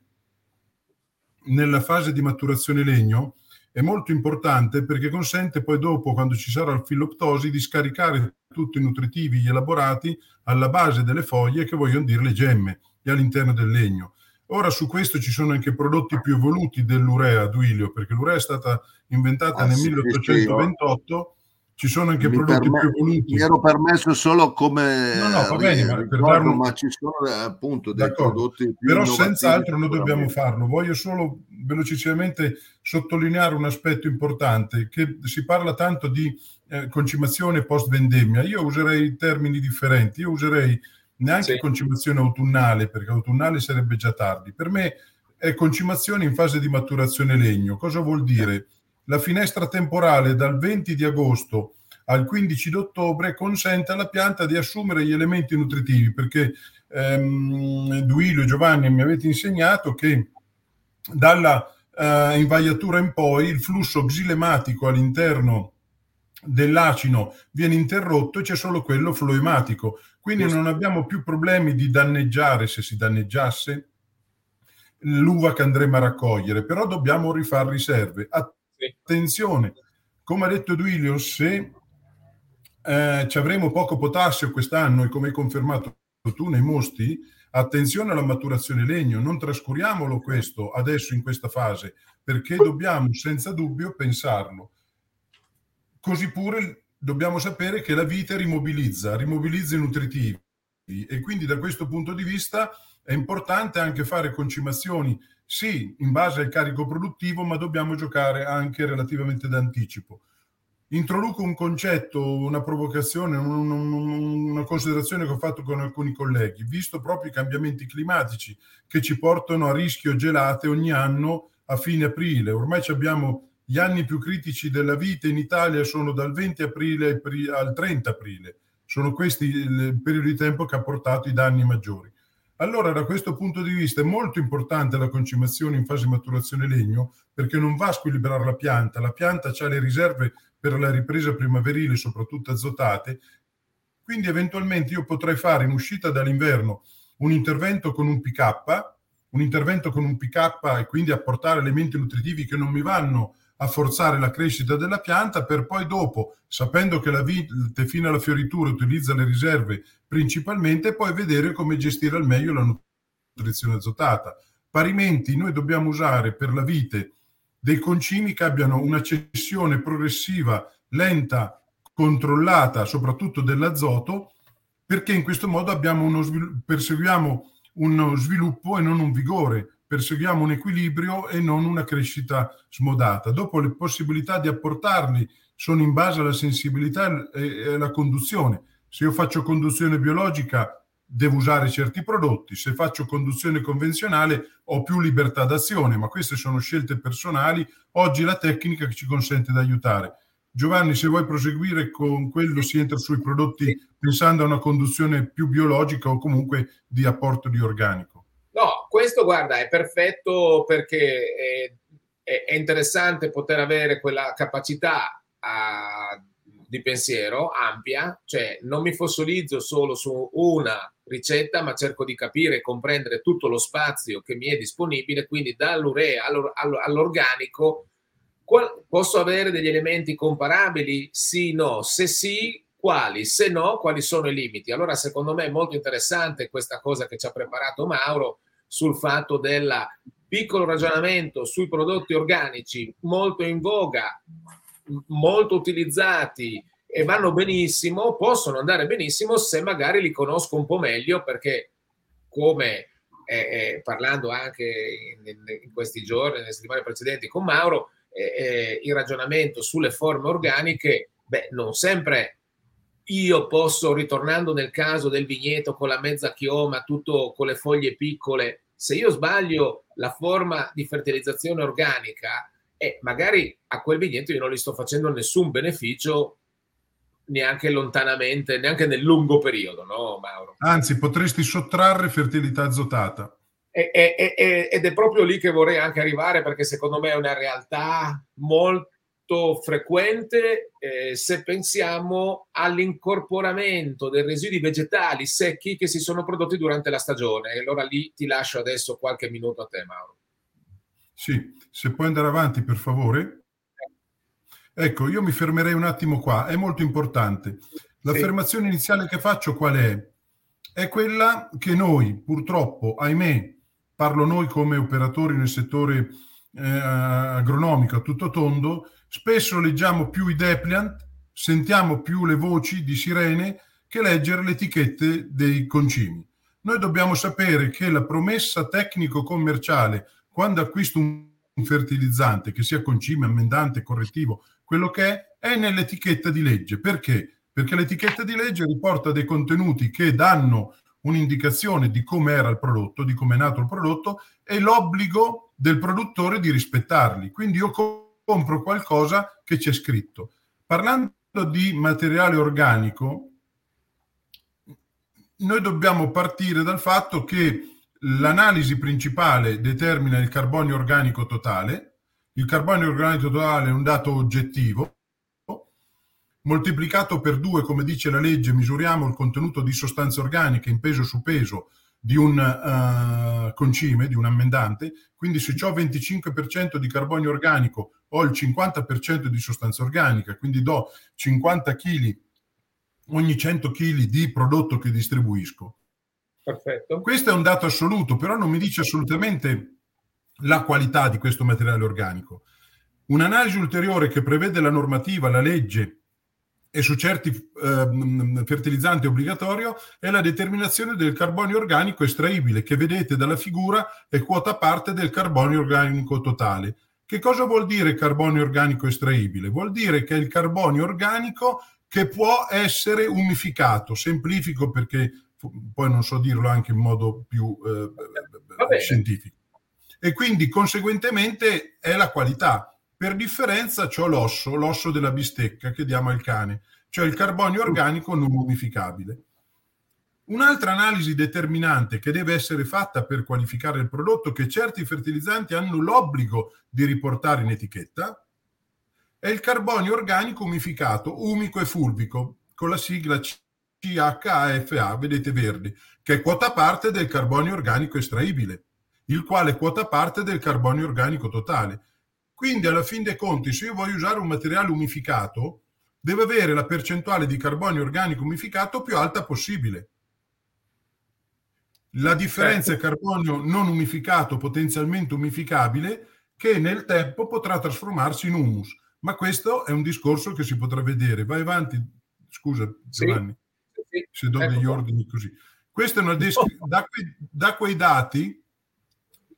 nella fase di maturazione legno è molto importante perché consente poi dopo, quando ci sarà il filoptosi, di scaricare tutti i nutritivi, elaborati alla base delle foglie che vogliono dire le gemme e all'interno del legno. Ora su questo ci sono anche prodotti più evoluti dell'urea, Duilio, perché l'urea è stata inventata ah, nel sì, 1828 ci sono anche mi prodotti perme- più evoluti. Mi ero permesso solo come... No, no, va bene, ma, per ricordo, un... ma ci sono eh, appunto dei D'accordo. prodotti più Però senz'altro noi dobbiamo farlo. Voglio solo velocissimamente sottolineare un aspetto importante, che si parla tanto di eh, concimazione post-vendemmia. Io userei termini differenti. Io userei neanche sì. concimazione autunnale, perché autunnale sarebbe già tardi. Per me è concimazione in fase di maturazione legno. Cosa vuol dire? la finestra temporale dal 20 di agosto al 15 di ottobre consente alla pianta di assumere gli elementi nutritivi, perché ehm, Duilio e Giovanni mi avete insegnato che dalla eh, invaiatura in poi il flusso xilematico all'interno dell'acino viene interrotto e c'è solo quello floematico. Quindi non abbiamo più problemi di danneggiare, se si danneggiasse, l'uva che andremo a raccogliere, però dobbiamo rifare riserve. Attenzione, come ha detto Duilio, se eh, ci avremo poco potassio quest'anno e come hai confermato tu nei mosti, attenzione alla maturazione legno, non trascuriamolo questo adesso in questa fase, perché dobbiamo senza dubbio pensarlo. Così pure dobbiamo sapere che la vite rimobilizza, rimobilizza i nutritivi e quindi da questo punto di vista è importante anche fare concimazioni sì, in base al carico produttivo, ma dobbiamo giocare anche relativamente d'anticipo. Introduco un concetto, una provocazione, un, un, una considerazione che ho fatto con alcuni colleghi, visto proprio i cambiamenti climatici che ci portano a rischio gelate ogni anno a fine aprile. Ormai abbiamo gli anni più critici della vita in Italia sono dal 20 aprile al 30 aprile. Sono questi il periodo di tempo che ha portato i danni maggiori. Allora, da questo punto di vista è molto importante la concimazione in fase maturazione legno perché non va a squilibrare la pianta, la pianta ha le riserve per la ripresa primaverile, soprattutto azotate, quindi eventualmente io potrei fare in uscita dall'inverno un intervento con un PK, un intervento con un PK e quindi apportare elementi nutritivi che non mi vanno a forzare la crescita della pianta per poi dopo, sapendo che la vite fino alla fioritura utilizza le riserve principalmente, poi vedere come gestire al meglio la nutrizione azotata. Parimenti noi dobbiamo usare per la vite dei concimi che abbiano una cessione progressiva, lenta, controllata, soprattutto dell'azoto, perché in questo modo uno, perseguiamo uno sviluppo e non un vigore perseguiamo un equilibrio e non una crescita smodata. Dopo le possibilità di apportarli sono in base alla sensibilità e alla conduzione. Se io faccio conduzione biologica devo usare certi prodotti, se faccio conduzione convenzionale ho più libertà d'azione, ma queste sono scelte personali. Oggi la tecnica che ci consente di aiutare. Giovanni, se vuoi proseguire con quello, si entra sui prodotti pensando a una conduzione più biologica o comunque di apporto di organico. No, questo guarda è perfetto perché è, è, interessante poter avere quella capacità a, di pensiero ampia, cioè non mi fossilizzo solo su una ricetta, ma cerco di capire e comprendere tutto lo spazio che mi è disponibile, quindi dall'urea all'organico posso avere degli elementi comparabili? Sì, no. Se sì, quali? Se no, quali sono i limiti? Allora, secondo me è molto interessante questa cosa che ci ha preparato Mauro sul fatto del piccolo ragionamento sui prodotti organici molto in voga, molto utilizzati e vanno benissimo, possono andare benissimo se magari li conosco un po' meglio perché come eh, eh, parlando anche in, in, questi giorni, nelle settimane precedenti con Mauro, eh, eh, il ragionamento sulle forme organiche, beh, non sempre io posso, ritornando nel caso del vigneto con la mezza chioma, tutto con le foglie piccole, se io sbaglio la forma di fertilizzazione organica, eh, magari a quel vigneto io non gli sto facendo nessun beneficio neanche lontanamente, neanche nel lungo periodo, no Mauro? Anzi, potresti sottrarre fertilità azotata. E, e, e, ed è proprio lì che vorrei anche arrivare perché secondo me è una realtà molto frequente eh, se pensiamo all'incorporamento dei residui vegetali secchi che si sono prodotti durante la stagione. E allora lì ti lascio adesso qualche minuto a te, Mauro. Sì, se puoi andare avanti per favore. Ecco, io mi fermerei un attimo qua, è molto importante. L'affermazione sì. iniziale che faccio qual è? È quella che noi, purtroppo, ahimè, parlo noi come operatori nel settore eh, agronomico a tutto tondo, spesso leggiamo più i depliant, sentiamo più le voci di sirene che leggere le etichette dei concimi. Noi dobbiamo sapere che la promessa tecnico-commerciale, quando acquisto un fertilizzante, che sia concime, ammendante, correttivo, quello che è, è nell'etichetta di legge. Perché? Perché l'etichetta di legge riporta dei contenuti che danno un'indicazione di come era il prodotto, di come è nato il prodotto e l'obbligo del produttore di rispettarli. Quindi io compro qualcosa che c'è scritto. Parlando di materiale organico, noi dobbiamo partire dal fatto che l'analisi principale determina il carbonio organico totale, il carbonio organico totale è un dato oggettivo, moltiplicato per due, come dice la legge, misuriamo il contenuto di sostanze organiche in peso su peso di un uh, concime, di un ammendante, quindi se ho 25% di carbonio organico ho il 50% di sostanza organica, quindi do 50 kg ogni 100 kg di prodotto che distribuisco. Perfetto. Questo è un dato assoluto, però non mi dice assolutamente la qualità di questo materiale organico. Un'analisi ulteriore che prevede la normativa, la legge e su certi eh, fertilizzanti obbligatorio è la determinazione del carbonio organico estraibile che vedete dalla figura è quota parte del carbonio organico totale. Che cosa vuol dire carbonio organico estraibile? Vuol dire che è il carbonio organico che può essere umificato. Semplifico perché poi non so dirlo anche in modo più eh, scientifico e quindi conseguentemente è la qualità. Per differenza c'ho l'osso, l'osso della bistecca che diamo al cane, cioè il carbonio organico non modificabile. Un'altra analisi determinante che deve essere fatta per qualificare il prodotto, che certi fertilizzanti hanno l'obbligo di riportare in etichetta, è il carbonio organico umificato, umico e fulvico, con la sigla CHAFA, vedete verde, che è quota parte del carbonio organico estraibile il quale quota parte del carbonio organico totale. Quindi alla fin dei conti, se io voglio usare un materiale umificato, deve avere la percentuale di carbonio organico umificato più alta possibile. La differenza è carbonio non umificato, potenzialmente umificabile, che nel tempo potrà trasformarsi in humus. Ma questo è un discorso che si potrà vedere. Vai avanti, scusa Giovanni, sì. se do ecco degli ordini così. Questo è una descri- da, quei, da quei dati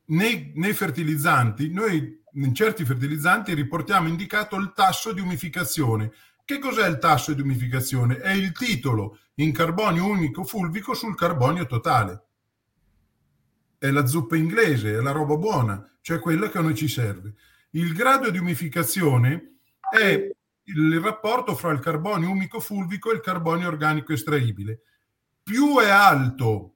nei, nei fertilizzanti, noi in certi fertilizzanti riportiamo indicato il tasso di umificazione. Che cos'è il tasso di umificazione? È il titolo in carbonio unico fulvico sul carbonio totale. È la zuppa inglese, è la roba buona, cioè quella che a noi ci serve. Il grado di umificazione è il rapporto fra il carbonio umico fulvico e il carbonio organico estraibile. Più è alto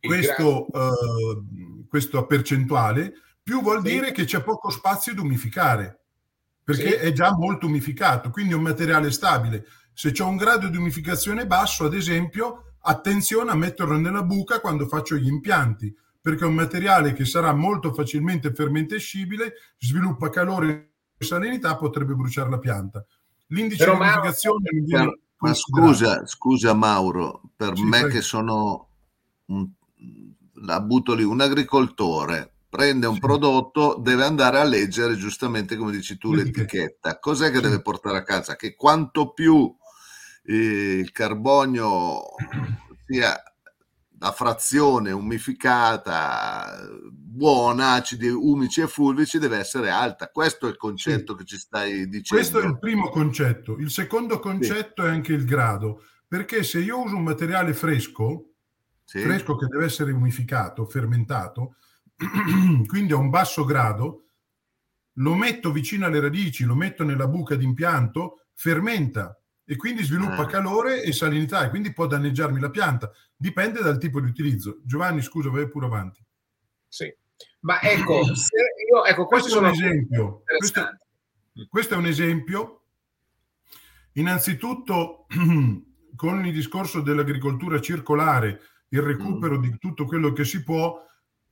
questo, uh, questa percentuale, più vuol sì. dire che c'è poco spazio da umificare, perché sì. è già molto umificato, quindi è un materiale stabile. Se c'è un grado di umificazione basso, ad esempio, attenzione a metterlo nella buca quando faccio gli impianti, perché è un materiale che sarà molto facilmente fermentescibile, sviluppa calore e salinità, potrebbe bruciare la pianta. L'indice Però, di umificazione non viene ma scusa, scusa Mauro, per sì, me prego. che sono un, la butto lì, un agricoltore prende un prodotto, deve andare a leggere giustamente come dici tu l'etichetta. Cos'è che deve portare a casa? Che quanto più eh, il carbonio sia la frazione umificata, buona, acidi umici e fulvici deve essere alta. Questo è il concetto sì. che ci stai dicendo. Questo è il primo concetto. Il secondo concetto sì. è anche il grado, perché se io uso un materiale fresco, sì. fresco che deve essere umificato, fermentato, quindi a un basso grado, lo metto vicino alle radici, lo metto nella buca d'impianto, fermenta e quindi sviluppa ah. calore e salinità e quindi può danneggiarmi la pianta. Dipende dal tipo di utilizzo. Giovanni, scusa, vai pure avanti. Sì, ma ecco, io, ecco questo, questo è un esempio. Questo, questo è un esempio. Innanzitutto, con il discorso dell'agricoltura circolare, il recupero mm. di tutto quello che si può,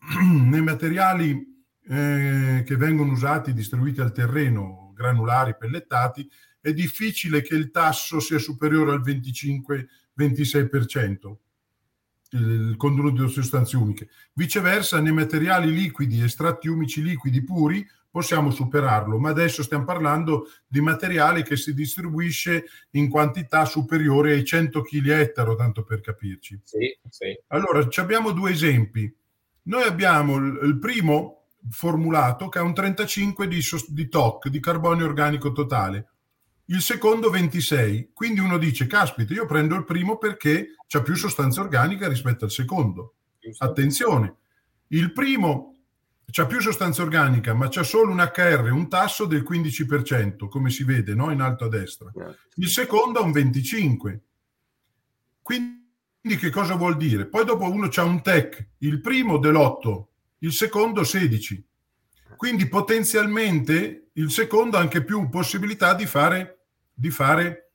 nei materiali eh, che vengono usati, distribuiti al terreno, granulari, pellettati, è difficile che il tasso sia superiore al 25-26%, il contenuto di sostanze umiche. Viceversa, nei materiali liquidi, estratti umici liquidi puri, possiamo superarlo, ma adesso stiamo parlando di materiale che si distribuisce in quantità superiore ai 100 kg ettaro, tanto per capirci. Sì, sì. Allora, abbiamo due esempi. Noi abbiamo il primo formulato che ha un 35 di, di TOC, di carbonio organico totale, il secondo 26. Quindi uno dice, caspita, io prendo il primo perché c'ha più sostanza organica rispetto al secondo. Attenzione, il primo c'ha più sostanza organica, ma c'ha solo un HR, un tasso del 15%, come si vede no? in alto a destra. Il secondo ha un 25%. Quindi che cosa vuol dire? Poi dopo uno c'ha un TEC, il primo dell'8, il secondo 16. Quindi potenzialmente il secondo ha anche più possibilità di fare di fare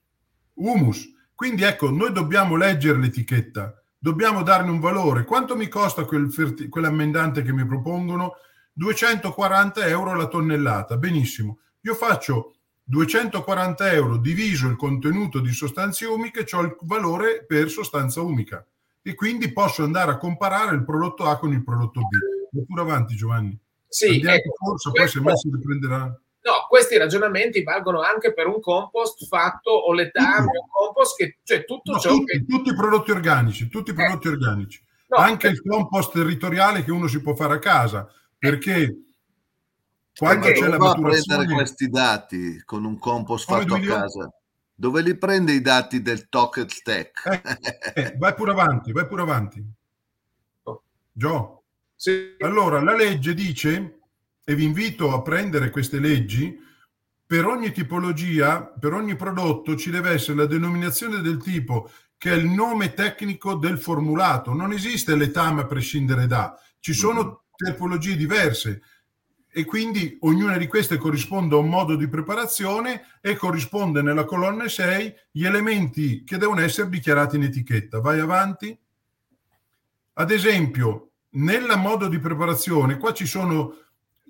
humus. Quindi ecco, noi dobbiamo leggere l'etichetta, dobbiamo darne un valore. Quanto mi costa quel ferti- quell'ammendante che mi propongono? 240 euro la tonnellata. Benissimo. Io faccio 240 euro diviso il contenuto di sostanze umiche, ho il valore per sostanza umica. E quindi posso andare a comparare il prodotto A con il prodotto B. Vai pure avanti, Giovanni. Sì, ecco, forza, poi se Messi li prenderà. No, questi ragionamenti valgono anche per un compost fatto o letame, un compost che cioè tutto no, ciò tutti, che... tutti i prodotti organici, tutti i prodotti eh. organici. No, anche per... il compost territoriale che uno si può fare a casa, perché quando perché c'è la maturazione... prendere questi dati con un compost Come fatto a casa? Dove li prende i dati del Tocket Stack? Eh, eh, vai pure avanti, vai pure avanti. Gio. Sì. Allora, la legge dice e vi invito a prendere queste leggi, per ogni tipologia, per ogni prodotto ci deve essere la denominazione del tipo che è il nome tecnico del formulato. Non esiste letame a prescindere da, ci sono tipologie diverse e quindi ognuna di queste corrisponde a un modo di preparazione e corrisponde nella colonna 6 gli elementi che devono essere dichiarati in etichetta. Vai avanti. Ad esempio, nel modo di preparazione, qua ci sono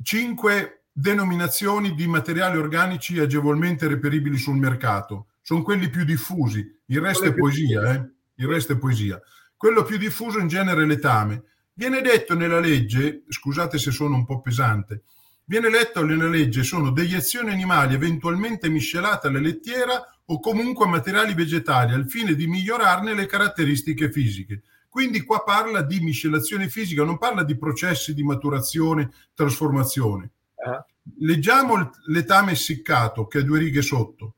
cinque denominazioni di materiali organici agevolmente reperibili sul mercato. Sono quelli più diffusi, il resto è poesia, eh? Il resto è poesia. Quello più diffuso in genere è letame. Viene detto nella legge, scusate se sono un po' pesante, viene letto nella legge sono deiezioni animali eventualmente miscelate alla lettiera o comunque materiali vegetali al fine di migliorarne le caratteristiche fisiche. Quindi qua parla di miscelazione fisica, non parla di processi di maturazione, trasformazione. Uh-huh. Leggiamo l'etame essiccato, che è due righe sotto.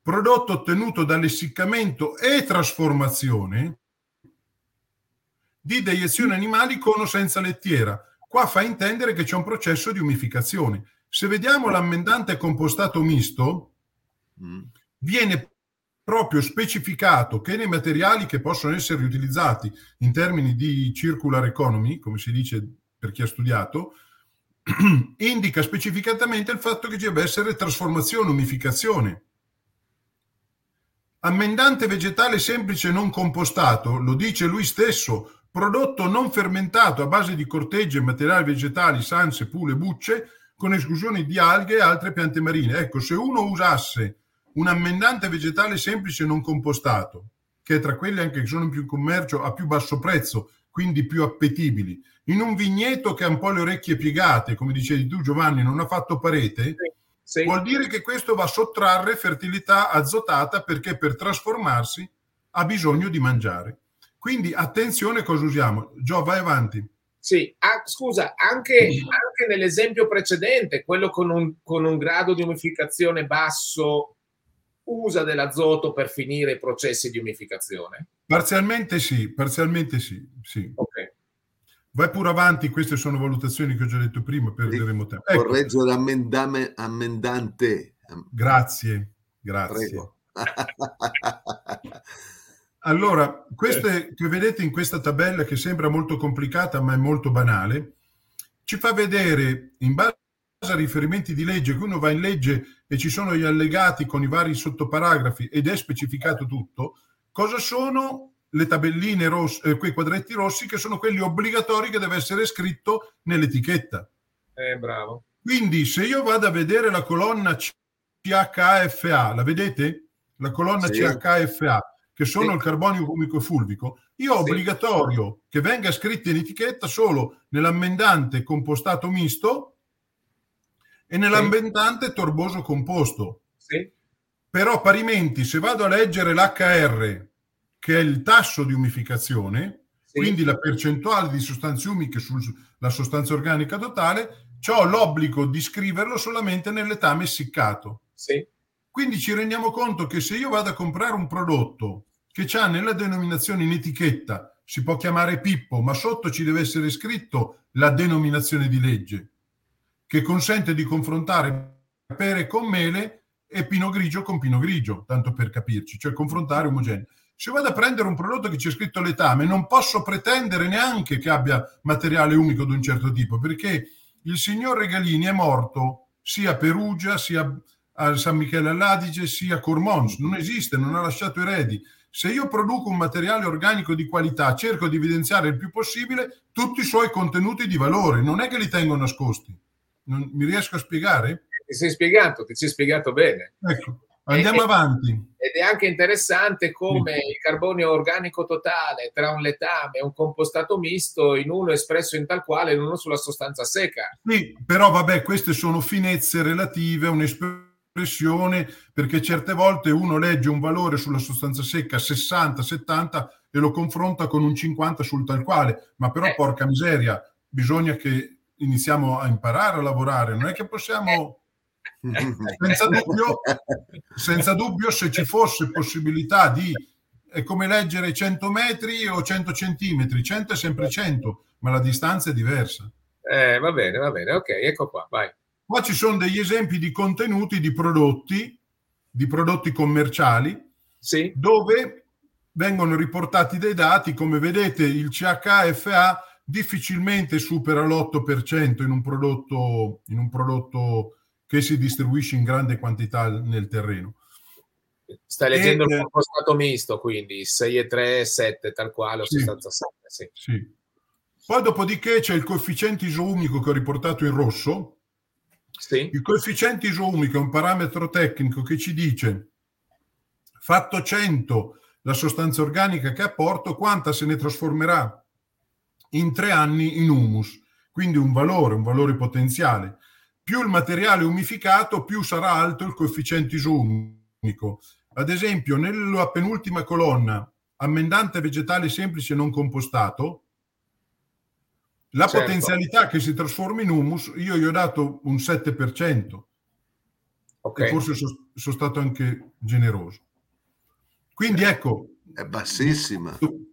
Prodotto ottenuto dall'essiccamento e trasformazione di deiezioni animali con o senza lettiera. Qua fa intendere che c'è un processo di umificazione. Se vediamo l'ammendante compostato misto, mm. viene proprio specificato che nei materiali che possono essere riutilizzati in termini di circular economy, come si dice per chi ha studiato, indica specificatamente il fatto che ci deve essere trasformazione, umificazione. Ammendante vegetale semplice non compostato, lo dice lui stesso, prodotto non fermentato a base di cortegge, materiali vegetali, sanse, pule, bucce, con esclusione di alghe e altre piante marine. Ecco, se uno usasse un ammendante vegetale semplice non compostato, che è tra quelli anche che sono in più commercio a più basso prezzo, quindi più appetibili, in un vigneto che ha un po' le orecchie piegate, come dicevi tu Giovanni, non ha fatto parete, sì, sì. vuol dire che questo va a sottrarre fertilità azotata perché per trasformarsi ha bisogno di mangiare. Quindi attenzione cosa usiamo. Gio, vai avanti. Sì, ah, scusa, anche, anche, nell'esempio precedente, quello con un, con un grado di umificazione basso usa dell'azoto per finire i processi di umificazione? Parzialmente sì, parzialmente sì. sì. Ok. Vai pure avanti, queste sono valutazioni che ho già detto prima, perderemo tempo. Ecco. Correggio l'ammendame, ammendante. Grazie, grazie. allora, queste che vedete in questa tabella, che sembra molto complicata ma è molto banale, ci fa vedere in base a riferimenti di legge, che uno va in legge e ci sono gli allegati con i vari sottoparagrafi ed è specificato tutto, cosa sono le tabelline rosse, eh, quei quadretti rossi che sono quelli obbligatori che deve essere scritto nell'etichetta. Eh, bravo. Quindi se io vado a vedere la colonna CHFA, la vedete? La colonna sì. CHFA, che sono sì. il carbonio cumico fulvico, io ho sì. obbligatorio che venga scritto in etichetta solo nell'ammendante compostato misto e nell'ammendante torboso composto. Sì. Però parimenti, se vado a leggere l'HR che è il tasso di umificazione, sì. quindi la percentuale di sostanze umiche sulla sostanza organica totale, ho l'obbligo di scriverlo solamente nell'etame essiccato. Sì. Quindi ci rendiamo conto che se io vado a comprare un prodotto che ha nella denominazione in etichetta, si può chiamare Pippo, ma sotto ci deve essere scritto la denominazione di legge, che consente di confrontare pere con mele e pino grigio con pino grigio, tanto per capirci, cioè confrontare omogenei se vado a prendere un prodotto che c'è scritto letame, non posso pretendere neanche che abbia materiale umico di un certo tipo, perché il signor Regalini è morto sia a Perugia, sia a San Michele all'Adige, sia a Cormons. Non esiste, non ha lasciato eredi. Se io produco un materiale organico di qualità, cerco di evidenziare il più possibile tutti i suoi contenuti di valore, non è che li tengo nascosti. Non, mi riesco a spiegare? Ti sei spiegato, ti sei spiegato bene. Ecco. Andiamo e, avanti. Ed è anche interessante come sì. il carbonio organico totale tra un letame e un compostato misto, in uno espresso in tal quale, in uno sulla sostanza secca. Sì, però vabbè, queste sono finezze relative a un'espressione, perché certe volte uno legge un valore sulla sostanza secca 60, 70 e lo confronta con un 50 sul tal quale, ma però eh. porca miseria, bisogna che iniziamo a imparare a lavorare, non è che possiamo eh senza, dubbio, senza dubbio, se ci fosse possibilità di è come leggere 100 metri o 100 centimetri, 100 è sempre 100, ma la distanza è diversa. Eh, va bene, va bene, ok, ecco qua, vai. Qua ci sono degli esempi di contenuti di prodotti, di prodotti commerciali, sì. dove vengono riportati dei dati, come vedete il CHFA difficilmente supera l'8% in un prodotto, in un prodotto che si distribuisce in grande quantità nel terreno. Stai leggendo e, il compostato misto, quindi 6,3, 7, tal quale, o sì, 67. Sì. sì. Poi dopodiché c'è il coefficiente isoumico che ho riportato in rosso. Sì. Il coefficiente isoumico è un parametro tecnico che ci dice, fatto 100 la sostanza organica che apporto, quanta se ne trasformerà in tre anni in humus. Quindi un valore, un valore potenziale più il materiale umificato, più sarà alto il coefficiente isoumico. Ad esempio, nella penultima colonna, ammendante vegetale semplice non compostato, la certo. potenzialità che si trasforma in humus, io gli ho dato un 7%. Okay. E forse sono, sono stato anche generoso. Quindi ecco... È bassissima. Tu,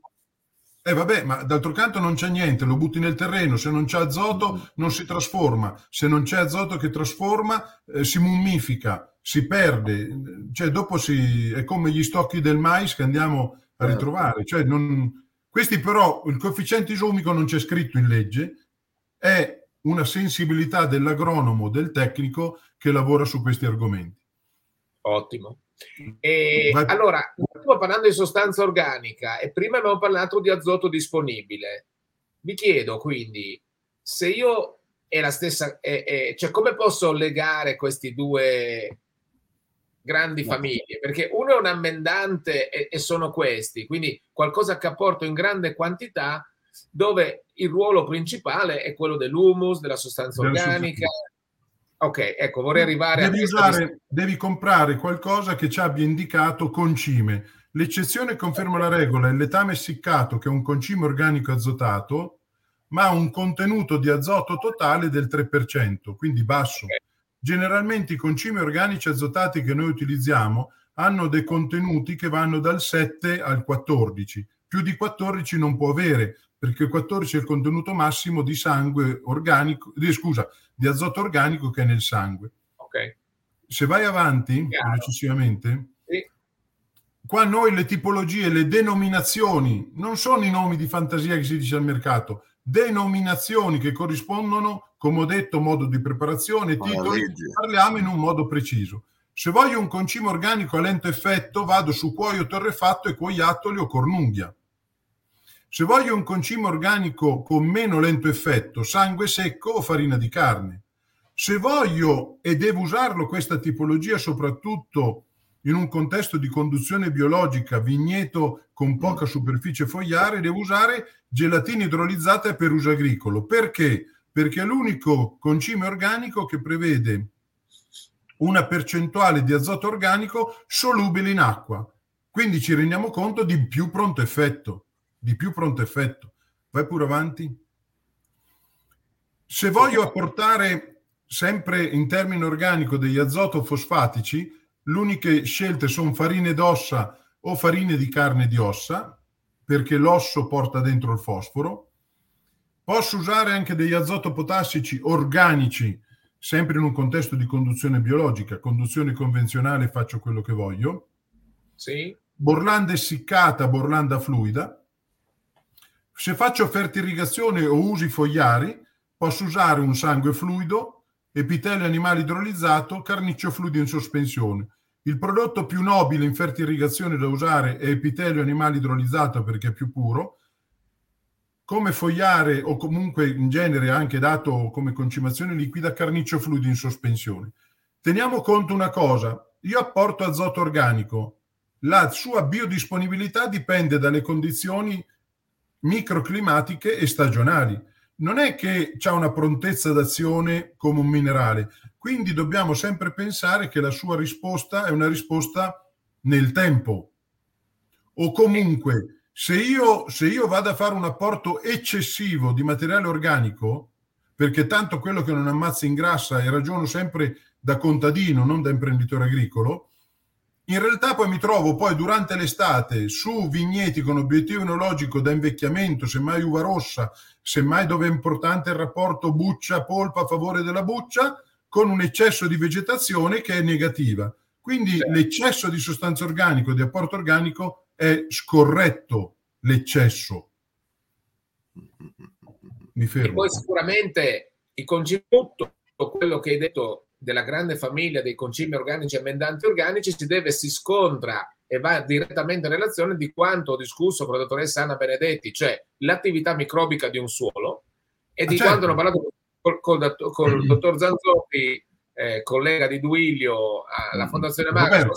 eh vabbè, ma d'altro canto non c'è niente, lo butti nel terreno, se non c'è azoto non si trasforma, se non c'è azoto che trasforma eh, si mummifica, si perde, cioè dopo si, è come gli stocchi del mais che andiamo a certo. ritrovare. Cioè non, questi però, il coefficiente isomico non c'è scritto in legge, è una sensibilità dell'agronomo, del tecnico che lavora su questi argomenti. Ottimo. E Vai. allora, stiamo parlando di sostanza organica e prima abbiamo parlato di azoto disponibile. Vi chiedo quindi se io è la stessa, è, è, cioè come posso legare questi due grandi no. famiglie, perché uno è un ammendante e, e, sono questi, quindi qualcosa che apporto in grande quantità dove il ruolo principale è quello dell'humus, della sostanza della organica. Sostanza. Ok, ecco, vorrei arrivare devi a... Usare, devi comprare qualcosa che ci abbia indicato concime. L'eccezione conferma la regola, è l'etame essiccato, che è un concime organico azotato, ma ha un contenuto di azoto totale del 3%, quindi basso. Okay. Generalmente i concimi organici azotati che noi utilizziamo hanno dei contenuti che vanno dal 7 al 14. Più di 14 non può avere, perché il 14 è il contenuto massimo di sangue organico, di, scusa, di azoto organico che è nel sangue. Okay. Se vai avanti, successivamente, sì. qua noi le tipologie, le denominazioni, non sono i nomi di fantasia che si dice al mercato, denominazioni che corrispondono, come ho detto, modo di preparazione, titoli, parliamo in un modo preciso. Se voglio un concime organico a lento effetto, vado su cuoio torrefatto e cuoiattoli o cornunghia. Se voglio un concime organico con meno lento effetto, sangue secco o farina di carne. Se voglio e devo usarlo questa tipologia soprattutto in un contesto di conduzione biologica, vigneto con poca superficie fogliare, devo usare gelatina idrolizzata per uso agricolo. Perché? Perché è l'unico concime organico che prevede una percentuale di azoto organico solubile in acqua. Quindi ci rendiamo conto di più pronto effetto, di più pronto effetto. Vai pure avanti. Se voglio apportare sempre in termine organico degli azoto fosfatici, L'uniche scelte sono farine d'ossa o farine di carne di ossa, perché l'osso porta dentro il fosforo. Posso usare anche degli azotopotassici organici, sempre in un contesto di conduzione biologica, conduzione convenzionale, faccio quello che voglio. Sì. Borlanda essiccata, borlanda fluida. Se faccio fertirrigazione o usi fogliari, posso usare un sangue fluido, epitelio animale idrolizzato, carniccio fluido in sospensione. Il prodotto più nobile in fertirrigazione da usare è epitelio animale idrolizzato perché è più puro. Come fogliare o comunque in genere anche dato come concimazione liquida carniccio fluido in sospensione. Teniamo conto una cosa, io apporto azoto organico, la sua biodisponibilità dipende dalle condizioni microclimatiche e stagionali. Non è che ha una prontezza d'azione come un minerale, quindi dobbiamo sempre pensare che la sua risposta è una risposta nel tempo. O comunque, se io, se io vado a fare un apporto eccessivo di materiale organico, perché tanto quello che non ammazza ingrassa e ragiono sempre da contadino, non da imprenditore agricolo, in realtà poi mi trovo poi durante l'estate su vigneti con obiettivo enologico da invecchiamento, semmai uva rossa, semmai dove è importante il rapporto buccia-polpa a favore della buccia, con un eccesso di vegetazione che è negativa. Quindi certo. l'eccesso di sostanza organica, di apporto organico, è scorretto l'eccesso. Mi fermo. E poi sicuramente il concimutto, quello che hai detto della grande famiglia dei concimi organici e amendanti organici, si deve, si scontra e va direttamente in relazione di quanto ho discusso con la dottoressa Anna Benedetti, cioè l'attività microbica di un suolo e di ah, certo. quanto hanno parlato col, col, col mm. dottor Zanzotti, eh, collega di Duilio alla mm. Fondazione Marco,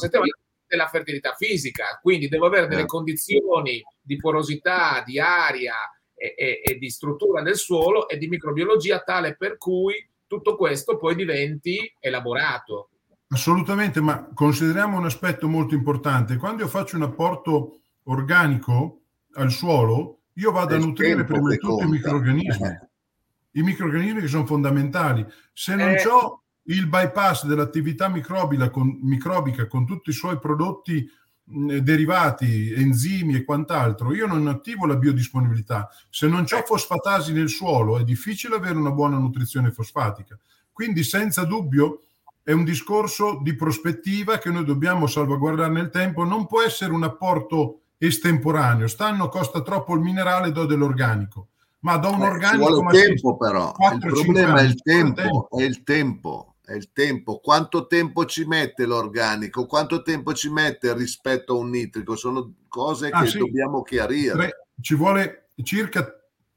della fertilità fisica, quindi devo avere delle certo. condizioni di porosità, di aria e, e, e, di struttura del suolo e di microbiologia tale per cui tutto questo poi diventi elaborato. Assolutamente, ma consideriamo un aspetto molto importante. Quando io faccio un apporto organico al suolo, io vado a nutrire prima di tutto i microorganismi. Eh i microorganismi che sono fondamentali. Se non eh. ho il bypass dell'attività microbica con, microbica con tutti i suoi prodotti mh, derivati, enzimi e quant'altro, io non attivo la biodisponibilità. Se non ho fosfatasi nel suolo è difficile avere una buona nutrizione fosfatica. Quindi senza dubbio è un discorso di prospettiva che noi dobbiamo salvaguardare nel tempo, non può essere un apporto estemporaneo. Stanno costa troppo il minerale, do dell'organico ma da un organico... Ci vuole tempo però, 4, il problema è il tempo, è il tempo, è il tempo. Quanto tempo ci mette l'organico? Quanto tempo ci mette rispetto a un nitrico? Sono cose ah, che sì. dobbiamo chiarire. Tre, ci vuole circa,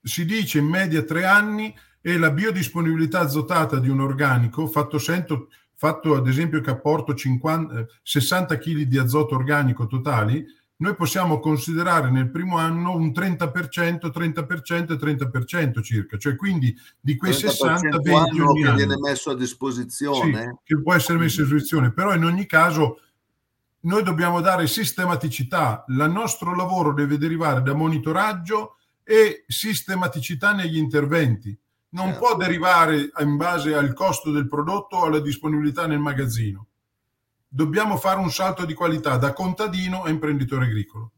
si dice in media tre anni e la biodisponibilità azotata di un organico, fatto, sento, fatto ad esempio che apporto 50, 60 kg di azoto organico totali, noi possiamo considerare nel primo anno un 30%, 30% e 30% circa, cioè quindi di quei 60 20 ogni che anno. viene messo a disposizione. Sì, che può essere messo a disposizione, però in ogni caso noi dobbiamo dare sistematicità, il nostro lavoro deve derivare da monitoraggio e sistematicità negli interventi. Non certo. può derivare in base al costo del prodotto o alla disponibilità nel magazzino. Dobbiamo fare un salto di qualità da contadino a imprenditore agricolo.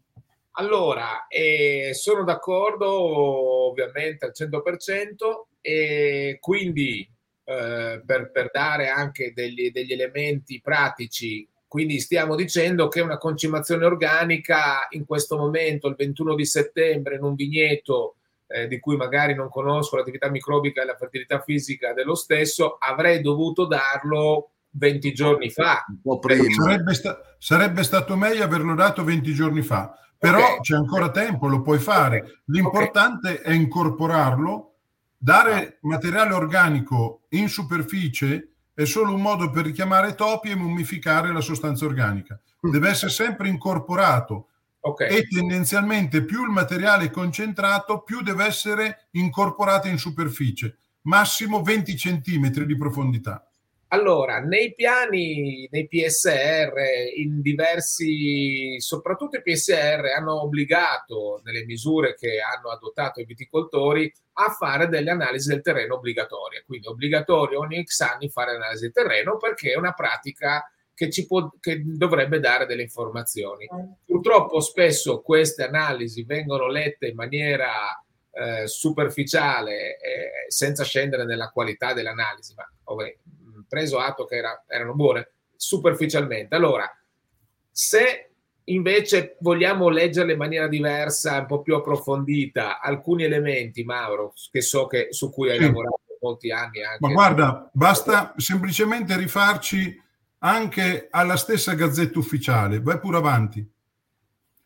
Allora, eh, sono d'accordo ovviamente al 100% e quindi eh, per, per, dare anche degli, degli elementi pratici quindi stiamo dicendo che una concimazione organica in questo momento, il 21 di settembre, in un vigneto eh, di cui magari non conosco l'attività microbica e la fertilità fisica dello stesso, avrei dovuto darlo 20 giorni fa. Sarebbe, sta- sarebbe, stato meglio averlo dato 20 giorni fa, però okay. c'è ancora tempo, lo puoi fare. L'importante okay. è incorporarlo, dare materiale organico in superficie è solo un modo per richiamare topi e mummificare la sostanza organica. Mm. Deve essere sempre incorporato okay. e tendenzialmente più il materiale è concentrato, più deve essere incorporato in superficie, massimo 20 centimetri di profondità. Allora, nei piani, nei PSR, in diversi, soprattutto i PSR, hanno obbligato, nelle misure che hanno adottato i viticoltori, a fare delle analisi del terreno obbligatorie. Quindi obbligatorio ogni X anni fare analisi del terreno perché è una pratica che, ci può, che dovrebbe dare delle informazioni. Purtroppo spesso queste analisi vengono lette in maniera eh, superficiale, eh, senza scendere nella qualità dell'analisi, ma ovvero, preso atto che era, erano buone superficialmente. Allora, se invece vogliamo leggerle in maniera diversa, un po' più approfondita, alcuni elementi, Mauro, che so che su cui hai sì. lavorato molti anni. Anche. Ma guarda, basta semplicemente rifarci anche alla stessa gazzetta ufficiale, vai pure avanti.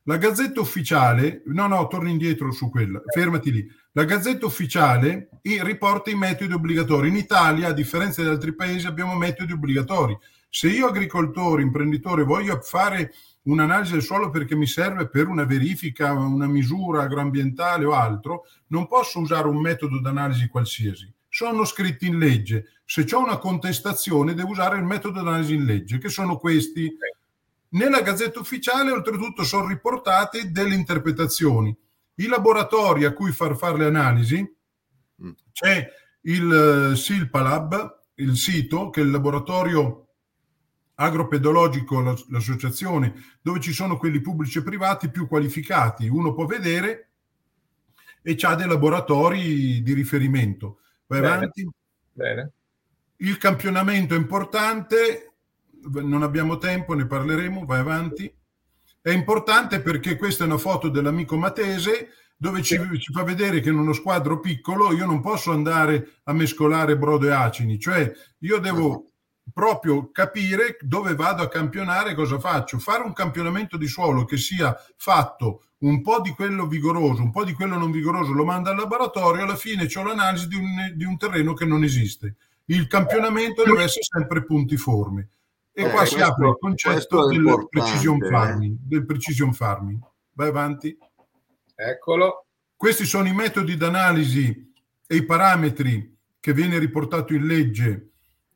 La gazzetta ufficiale, no, no, torni indietro su quella, fermati lì. La Gazzetta Ufficiale riporta i metodi obbligatori. In Italia, a differenza di altri paesi, abbiamo metodi obbligatori. Se io agricoltore, imprenditore, voglio fare un'analisi del suolo perché mi serve per una verifica, una misura agroambientale o altro, non posso usare un metodo d'analisi qualsiasi. Sono scritti in legge. Se ho una contestazione, devo usare il metodo d'analisi in legge, che sono questi. Nella Gazzetta Ufficiale, oltretutto, sono riportate delle interpretazioni i laboratori a cui far fare le analisi, mm. c'è il eh, Silpalab, il sito, che è il laboratorio agropedologico, l'associazione, dove ci sono quelli pubblici e privati più qualificati. Uno può vedere e c'ha dei laboratori di riferimento. Vai Bene. avanti. Bene. Il campionamento è importante, non abbiamo tempo, ne parleremo, vai avanti. È importante perché questa è una foto dell'amico Matese dove ci, ci, fa vedere che in uno squadro piccolo io non posso andare a mescolare brodo e acini, cioè io devo proprio capire dove vado a campionare cosa faccio. Fare un campionamento di suolo che sia fatto un po' di quello vigoroso, un po' di quello non vigoroso, lo manda al laboratorio, alla fine c'è l'analisi di un, di un terreno che non esiste. Il campionamento deve essere sempre puntiforme. E eh, qua questo, si apre il concetto del precision, farming, del precision farming. Vai avanti. Eccolo. Questi sono i metodi d'analisi e i parametri che viene riportato in legge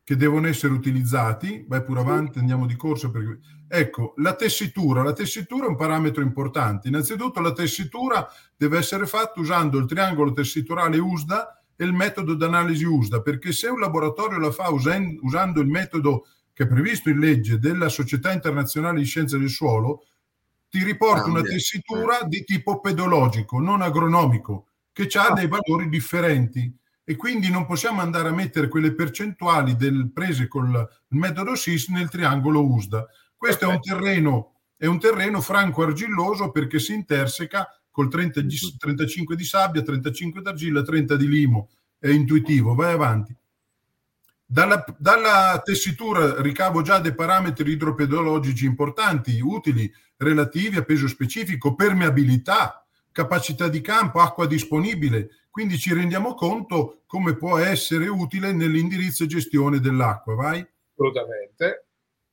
che devono essere utilizzati. Vai pure avanti, andiamo di corsa. Perché... Ecco, la tessitura. La tessitura è un parametro importante. Innanzitutto la tessitura deve essere fatta usando il triangolo tessiturale USDA e il metodo d'analisi USDA, perché se un laboratorio la fa usando il metodo che è previsto in legge della Società Internazionale di Scienze del Suolo, ti riporta una tessitura di tipo pedologico, non agronomico, che ha ah. dei valori differenti e quindi non possiamo andare a mettere quelle percentuali del, prese col metodo SIS nel triangolo USDA. Questo è un terreno, è un terreno franco-argilloso perché si interseca col 30, 35 di sabbia, 35 d'argilla, 30 di limo. È intuitivo, vai avanti. Dalla, dalla, tessitura ricavo già dei parametri idropedologici importanti, utili, relativi a peso specifico, permeabilità, capacità di campo, acqua disponibile. Quindi ci rendiamo conto come può essere utile nell'indirizzo e gestione dell'acqua. Vai. Assolutamente.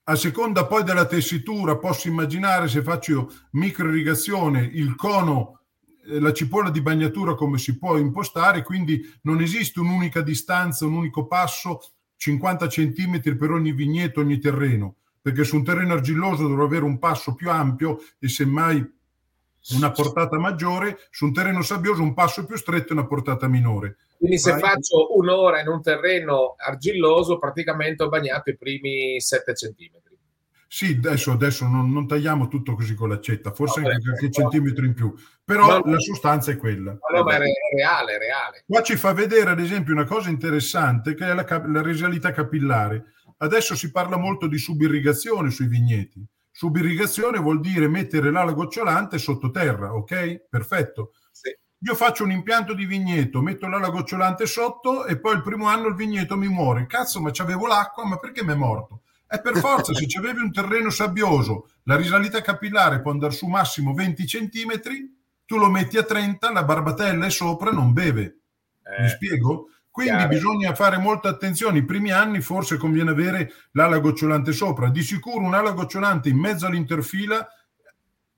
A seconda poi della tessitura, posso immaginare se faccio micro irrigazione il cono, eh, la cipolla di bagnatura come si può impostare, quindi non esiste un'unica distanza, un unico passo, 50 centimetri per ogni vigneto, ogni terreno, perché su un terreno argilloso dovrò avere un passo più ampio e semmai una portata maggiore, su un terreno sabbioso un passo più stretto e una portata minore. Quindi se Vai. faccio un'ora in un terreno argilloso, praticamente ho bagnato i primi 7 centimetri. Sì, adesso, adesso non, non, tagliamo tutto così con l'accetta, forse no, anche qualche no. centimetro in più, però no, la sostanza è quella. No, ma è reale, reale. Qua ci fa vedere, ad esempio, una cosa interessante che è la, la risalità capillare. Adesso si parla molto di subirrigazione sui vigneti. Subirrigazione vuol dire mettere l'ala gocciolante sottoterra, ok? Perfetto. Sì. Io faccio un impianto di vigneto, metto l'ala gocciolante sotto e poi il primo anno il vigneto mi muore. Cazzo, ma c'avevo l'acqua, ma perché mi è morto? E per forza, se avevi un terreno sabbioso, la risalita capillare può andare su massimo 20 centimetri, tu lo metti a 30, la barbatella è sopra, non beve. Eh. Mi spiego? Quindi Chiaro. bisogna fare molta attenzione. I primi anni forse conviene avere l'ala gocciolante sopra. Di sicuro un'ala gocciolante in mezzo all'interfila.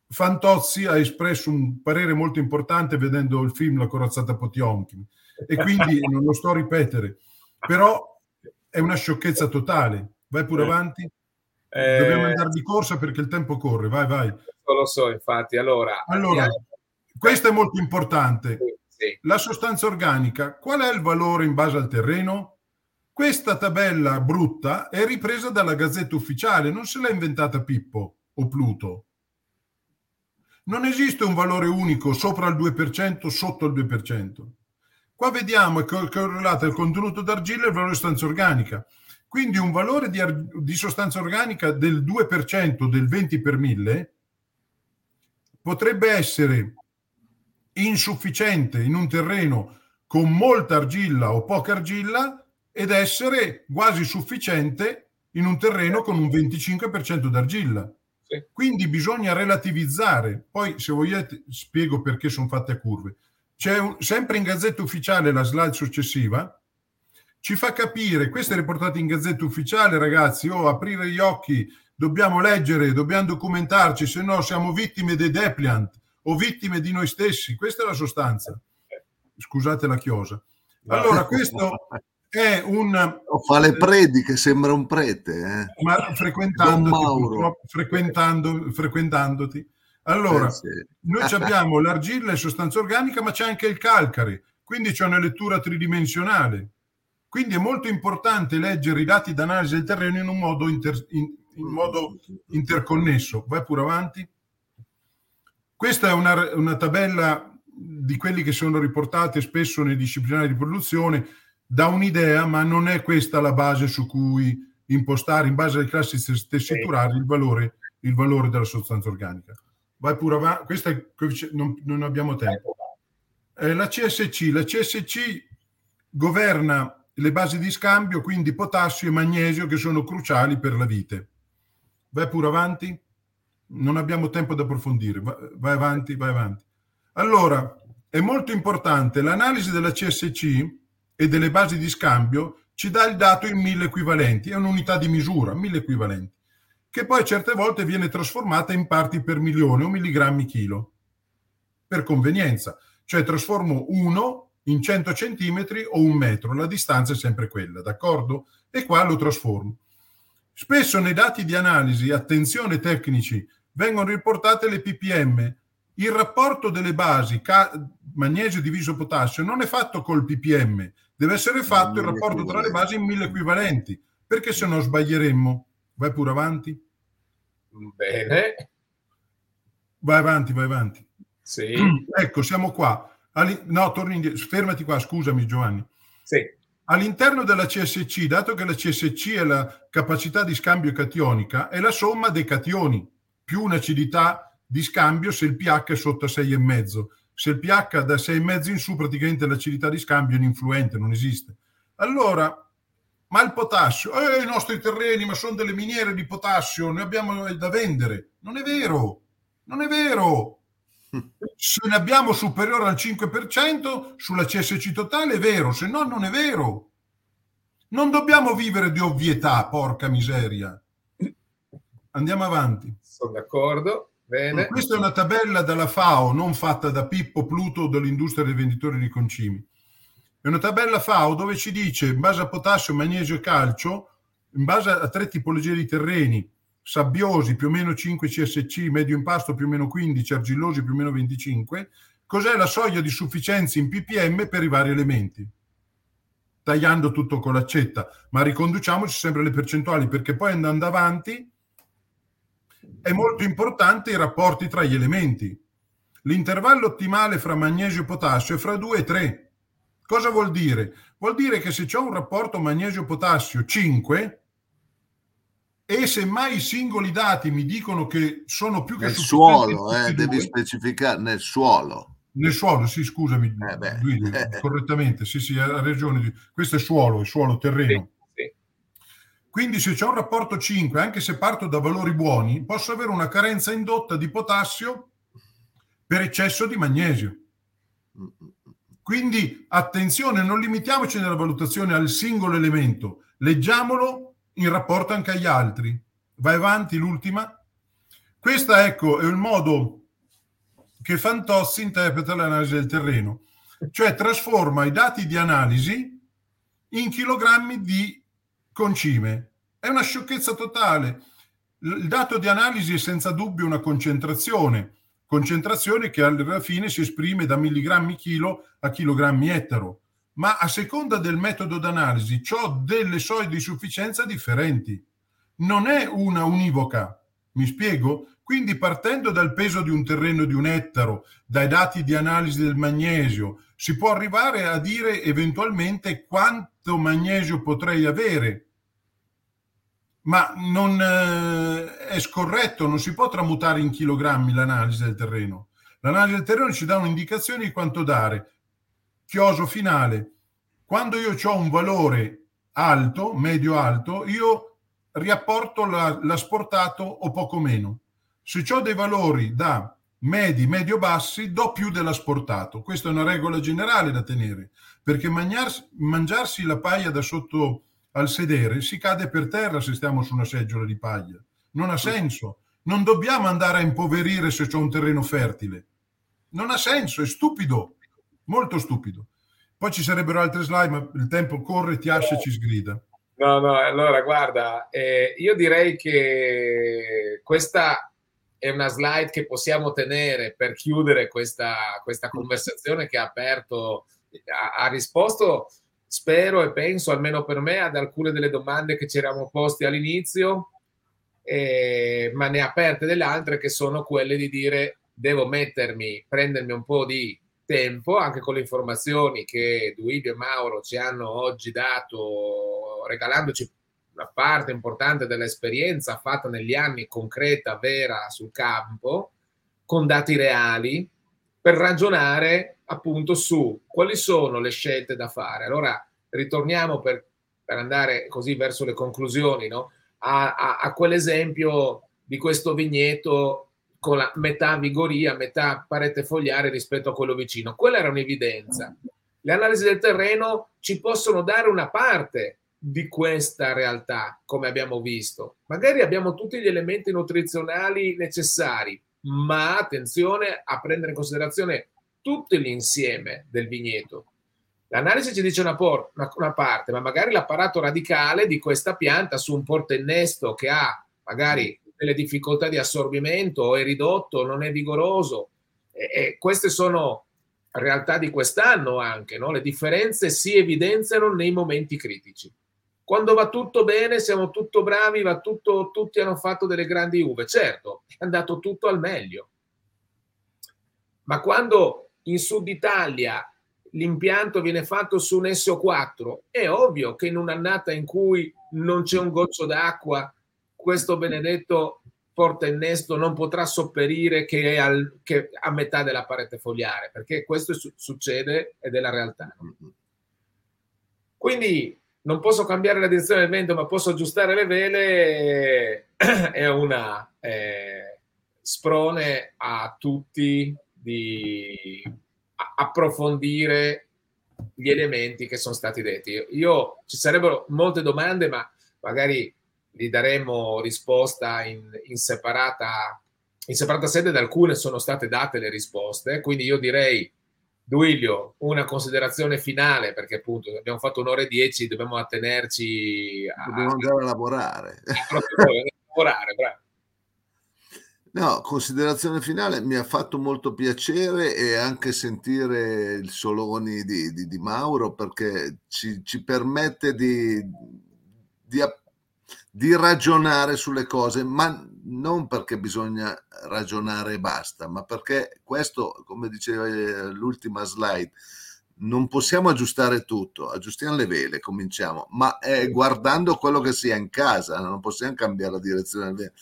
Fantozzi ha espresso un parere molto importante vedendo il film La corazzata Potionkin e quindi non lo sto a ripetere, però è una sciocchezza totale. Vai pure avanti. Eh, Dobbiamo andare di corsa perché il tempo corre. Vai, vai. Lo so, infatti. Allora, allora questo è molto importante. Sì. La sostanza organica, qual è il valore in base al terreno? Questa tabella brutta è ripresa dalla Gazzetta Ufficiale, non se l'ha inventata Pippo o Pluto. Non esiste un valore unico sopra il 2%, sotto il 2%. Qua vediamo è correlato il contenuto d'argilla e il valore di sostanza organica. Quindi un valore di, di sostanza organica del 2%, del 20 per 1000, potrebbe essere insufficiente in un terreno con molta argilla o poca argilla ed essere quasi sufficiente in un terreno con un 25% d'argilla. Sì. Quindi bisogna relativizzare. Poi, se vogliate, spiego perché sono fatte a curve. C'è un, sempre in Gazzetta Ufficiale la slide successiva ci fa capire, questo è riportato in Gazzetta Ufficiale, ragazzi, oh, aprire gli occhi, dobbiamo leggere, dobbiamo documentarci, se no siamo vittime dei depliant o vittime di noi stessi. Questa è la sostanza. Scusate la chiosa. Allora, questo è un... O fa le prediche, sembra un prete. Eh? Ma frequentandoti, frequentando, frequentandoti. Allora, eh sì. noi abbiamo l'argilla e sostanza organica, ma c'è anche il calcare, quindi c'è una lettura tridimensionale. Quindi è molto importante leggere i dati d'analisi del terreno in un modo, inter, in, in modo interconnesso. Vai pure avanti. Questa è una, una tabella di quelli che sono riportati spesso nei disciplinari di produzione, dà un'idea, ma non è questa la base su cui impostare, in base alle classi tessiturali, il valore, il valore della sostanza organica. Vai pure avanti, questa è, non, non abbiamo tempo. Eh, la CSC, la CSC governa le basi di scambio, quindi potassio e magnesio, che sono cruciali per la vite. Vai pure avanti non abbiamo tempo di approfondire, vai avanti, vai avanti. Allora, è molto importante l'analisi della CSC e delle basi di scambio ci dà il dato in mille equivalenti, è un'unità di misura, mille equivalenti, che poi certe volte viene trasformata in parti per milione o milligrammi chilo, per convenienza, cioè trasformo uno in 100 centimetri o un metro, la distanza è sempre quella, d'accordo? E qua lo trasformo. Spesso nei dati di analisi, attenzione tecnici, vengono riportate le ppm. Il rapporto delle basi ca- magnesio diviso potassio non è fatto col ppm, deve essere fatto il rapporto tra le basi in mille equivalenti, perché se no sbaglieremmo. Vai pure avanti. Bene. Vai avanti, vai avanti. Sì. Ecco, siamo qua. Alli- no, torni indietro. Fermati qua, scusami Giovanni. Sì. All'interno della CSC, dato che la CSC è la capacità di scambio cationika, è la somma dei cationi più un'acidità di scambio se il pH è sotto a 6,5. Se il pH da 6,5 in su, praticamente l'acidità di scambio è ininfluente, non esiste. Allora, ma il potassio, eh, i nostri terreni, ma sono delle miniere di potassio, ne abbiamo da vendere. Non è vero, non è vero. Se ne abbiamo superiore al 5% sulla CSC totale è vero, se no non è vero. Non dobbiamo vivere di ovvietà, porca miseria. Andiamo avanti. Sono d'accordo. Bene. Questa è una tabella dalla FAO, non fatta da Pippo Pluto dell'industria dei venditori di concimi. È una tabella FAO dove ci dice, in base a potassio, magnesio e calcio, in base a tre tipologie di terreni, sabbiosi più o meno 5 CSC, medio impasto più o meno 15, argillosi più o meno 25, cos'è la soglia di sufficienza in ppm per i vari elementi? Tagliando tutto con l'accetta, ma riconduciamoci sempre alle percentuali perché poi andando avanti è molto importante i rapporti tra gli elementi. L'intervallo ottimale fra magnesio e potassio è fra 2 e 3. Cosa vuol dire? Vuol dire che se ho un rapporto magnesio-potassio 5 e se mai i singoli dati mi dicono che sono più che nel suolo, eh, devi specificare nel suolo. Nel suolo, sì, scusami, eh Guido, correttamente, sì, sì, ha ragione. Questo è suolo, è suolo, terreno. Quindi se c'è un rapporto 5, anche se parto da valori buoni, posso avere una carenza indotta di potassio per eccesso di magnesio. Quindi attenzione, non limitiamoci nella valutazione al singolo elemento, leggiamolo in rapporto anche agli altri. Vai avanti, l'ultima. Questo ecco è il modo che Fantozzi interpreta l'analisi del terreno, cioè trasforma i dati di analisi in chilogrammi di concime. È una sciocchezza totale. Il dato di analisi è senza dubbio una concentrazione, concentrazione che alla fine si esprime da milligrammi chilo a chilogrammi ettaro, ma a seconda del metodo d'analisi ho delle soglie di sufficienza differenti. Non è una univoca. Mi spiego? Quindi partendo dal peso di un terreno di un ettaro, dai dati di analisi del magnesio, si può arrivare a dire eventualmente quanto magnesio potrei avere. Ma non eh, è scorretto, non si può tramutare in chilogrammi l'analisi del terreno. L'analisi del terreno ci dà un'indicazione di quanto dare. Chioso finale. Quando io ho un valore alto, medio-alto, io riapporto la, l'asportato o poco meno. Se ho dei valori da medi, medio-bassi, do più dell'asportato. Questa è una regola generale da tenere, perché mangiarsi, mangiarsi la paglia da sotto al sedere si cade per terra se stiamo su una seggiola di paglia. Non ha senso. Non dobbiamo andare a impoverire se c'è un terreno fertile. Non ha senso, è stupido, molto stupido. Poi ci sarebbero altre slide, ma il tempo corre, ti ascia e ci sgrida. No, no, allora guarda, eh, io direi che questa è una slide che possiamo tenere per chiudere questa, questa conversazione che ha aperto, ha, ha, risposto, spero e penso, almeno per me, ad alcune delle domande che ci eravamo posti all'inizio, eh, ma ne ha aperte delle altre che sono quelle di dire devo mettermi, prendermi un po' di tempo, anche con le informazioni che Duilio e Mauro ci hanno oggi dato, regalandoci una parte importante dell'esperienza fatta negli anni concreta, vera sul campo, con dati reali, per ragionare appunto su quali sono le scelte da fare. Allora ritorniamo per, per andare così verso le conclusioni, no? a, a, a quell'esempio di questo vigneto con la metà vigoria, metà parete fogliare rispetto a quello vicino. Quella era un'evidenza. Le analisi del terreno ci possono dare una parte di questa realtà, come abbiamo visto. Magari abbiamo tutti gli elementi nutrizionali necessari, ma attenzione a prendere in considerazione tutto l'insieme del vigneto. L'analisi ci dice una, por- una, una parte, ma magari l'apparato radicale di questa pianta su un portennesto che ha magari delle difficoltà di assorbimento è ridotto, non è vigoroso. E, e queste sono realtà di quest'anno anche, no? le differenze si evidenziano nei momenti critici. Quando va tutto bene, siamo tutto bravi, va tutto, tutti hanno fatto delle grandi uve. Certo, è andato tutto al meglio. Ma quando in Sud Italia l'impianto viene fatto su un SO4, è ovvio che in un'annata in cui non c'è un goccio d'acqua, questo benedetto porta innesto non potrà sopperire che, al, che a metà della parete fogliare, perché questo su- succede ed è la realtà. Quindi non posso cambiare la direzione del vento, ma posso aggiustare le vele, è una eh, sprone a tutti di approfondire gli elementi che sono stati detti. Io ci sarebbero molte domande, ma magari gli daremo risposta in, in, separata, in separata sede, ad alcune sono state date le risposte, quindi io direi Duilio, una considerazione finale, perché appunto abbiamo fatto un'ora e dieci, dobbiamo attenerci a... Dobbiamo andare a lavorare. A lavorare, bravo. No, considerazione finale, mi ha fatto molto piacere e anche sentire il Soloni di, di, di Mauro perché ci, ci permette di, di, di, ragionare sulle cose, ma non perché bisogna ragionare e basta, ma perché questo, come diceva eh, l'ultima slide, non possiamo aggiustare tutto, aggiustiamo le vele, cominciamo, ma è guardando quello che si ha in casa, non possiamo cambiare la direzione del velo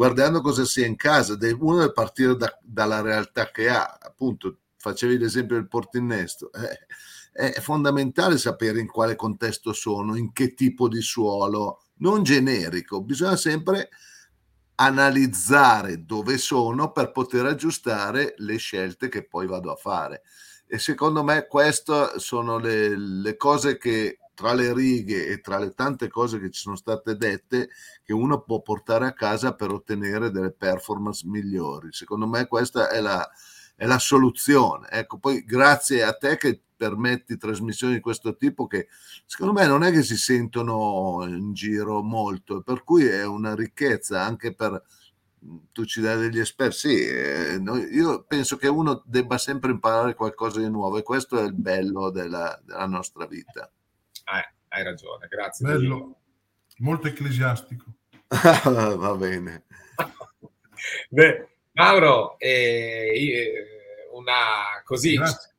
guardando cosa sia in casa, uno deve partire da, dalla realtà che ha, appunto facevi l'esempio del portinnesto, eh, è fondamentale sapere in quale contesto sono, in che tipo di suolo, non generico, bisogna sempre analizzare dove sono per poter aggiustare le scelte che poi vado a fare. E secondo me queste sono le, le cose che tra le righe e tra le tante cose che ci sono state dette che uno può portare a casa per ottenere delle performance migliori. Secondo me questa è la, è la soluzione. Ecco, poi grazie a te che permetti trasmissioni di questo tipo che secondo me non è che si sentono in giro molto, per cui è una ricchezza anche per tu ci dai degli esperti, sì, eh, io penso che uno debba sempre imparare qualcosa di nuovo e questo è il bello della, della nostra vita. Eh, hai ragione, grazie. Bello, molto ecclesiastico. Va bene. Beh, Mauro, eh, una così. Grazie.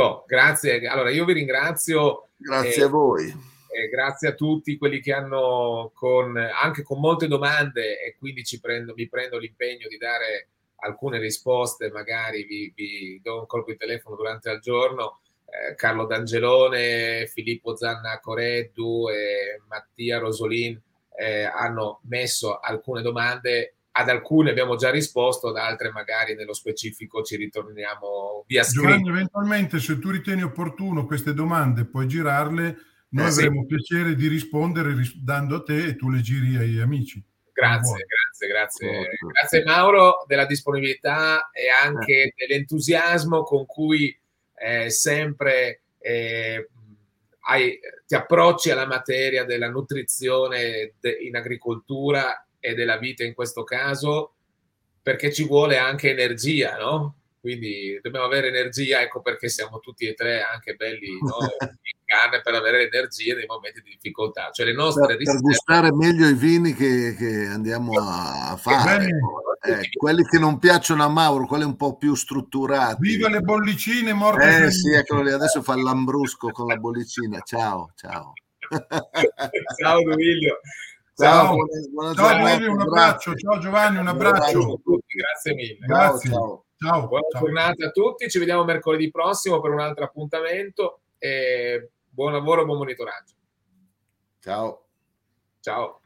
Boh, grazie. Allora, io vi ringrazio. Grazie eh, a voi. Eh, grazie a tutti quelli che hanno con, anche con molte domande e quindi ci prendo, mi prendo l'impegno di dare alcune risposte, magari vi, vi do un colpo di telefono durante il giorno eh, Carlo D'Angelone, Filippo Zanna Coreddu e Mattia Rosolin eh, hanno messo alcune domande, ad alcune abbiamo già risposto, ad altre magari nello specifico ci ritorniamo via scritto. Giovanni, eventualmente se tu ritieni opportuno queste domande puoi girarle, noi eh, avremo sì. piacere di rispondere dando a te e tu le giri ai amici. Grazie, grazie, grazie. Grazie Mauro della disponibilità e anche eh. dell'entusiasmo con cui eh, sempre eh, hai, ti approcci alla materia della nutrizione de, in agricoltura e della vita in questo caso, perché ci vuole anche energia, no? Quindi dobbiamo avere energia, ecco perché siamo tutti e tre anche belli no? in carne per avere energia nei momenti di difficoltà. Cioè le nostre per, per gustare meglio i vini che, che andiamo a fare. Eh, quelli che non piacciono a Mauro, quelli un po' più strutturati. Viva le bollicine morte! Eh sì, eccolo lì, adesso fa il lambrusco con la bollicina. Ciao, ciao. ciao Duilio. Ciao, ciao, ciao Giovanni, un abbraccio. Ciao Giovanni, un abbraccio. Grazie mille. Grazie. Ciao. Ciao. Buona ciao. giornata a tutti, ci vediamo mercoledì prossimo per un altro appuntamento e buon lavoro e buon monitoraggio. Ciao. Ciao.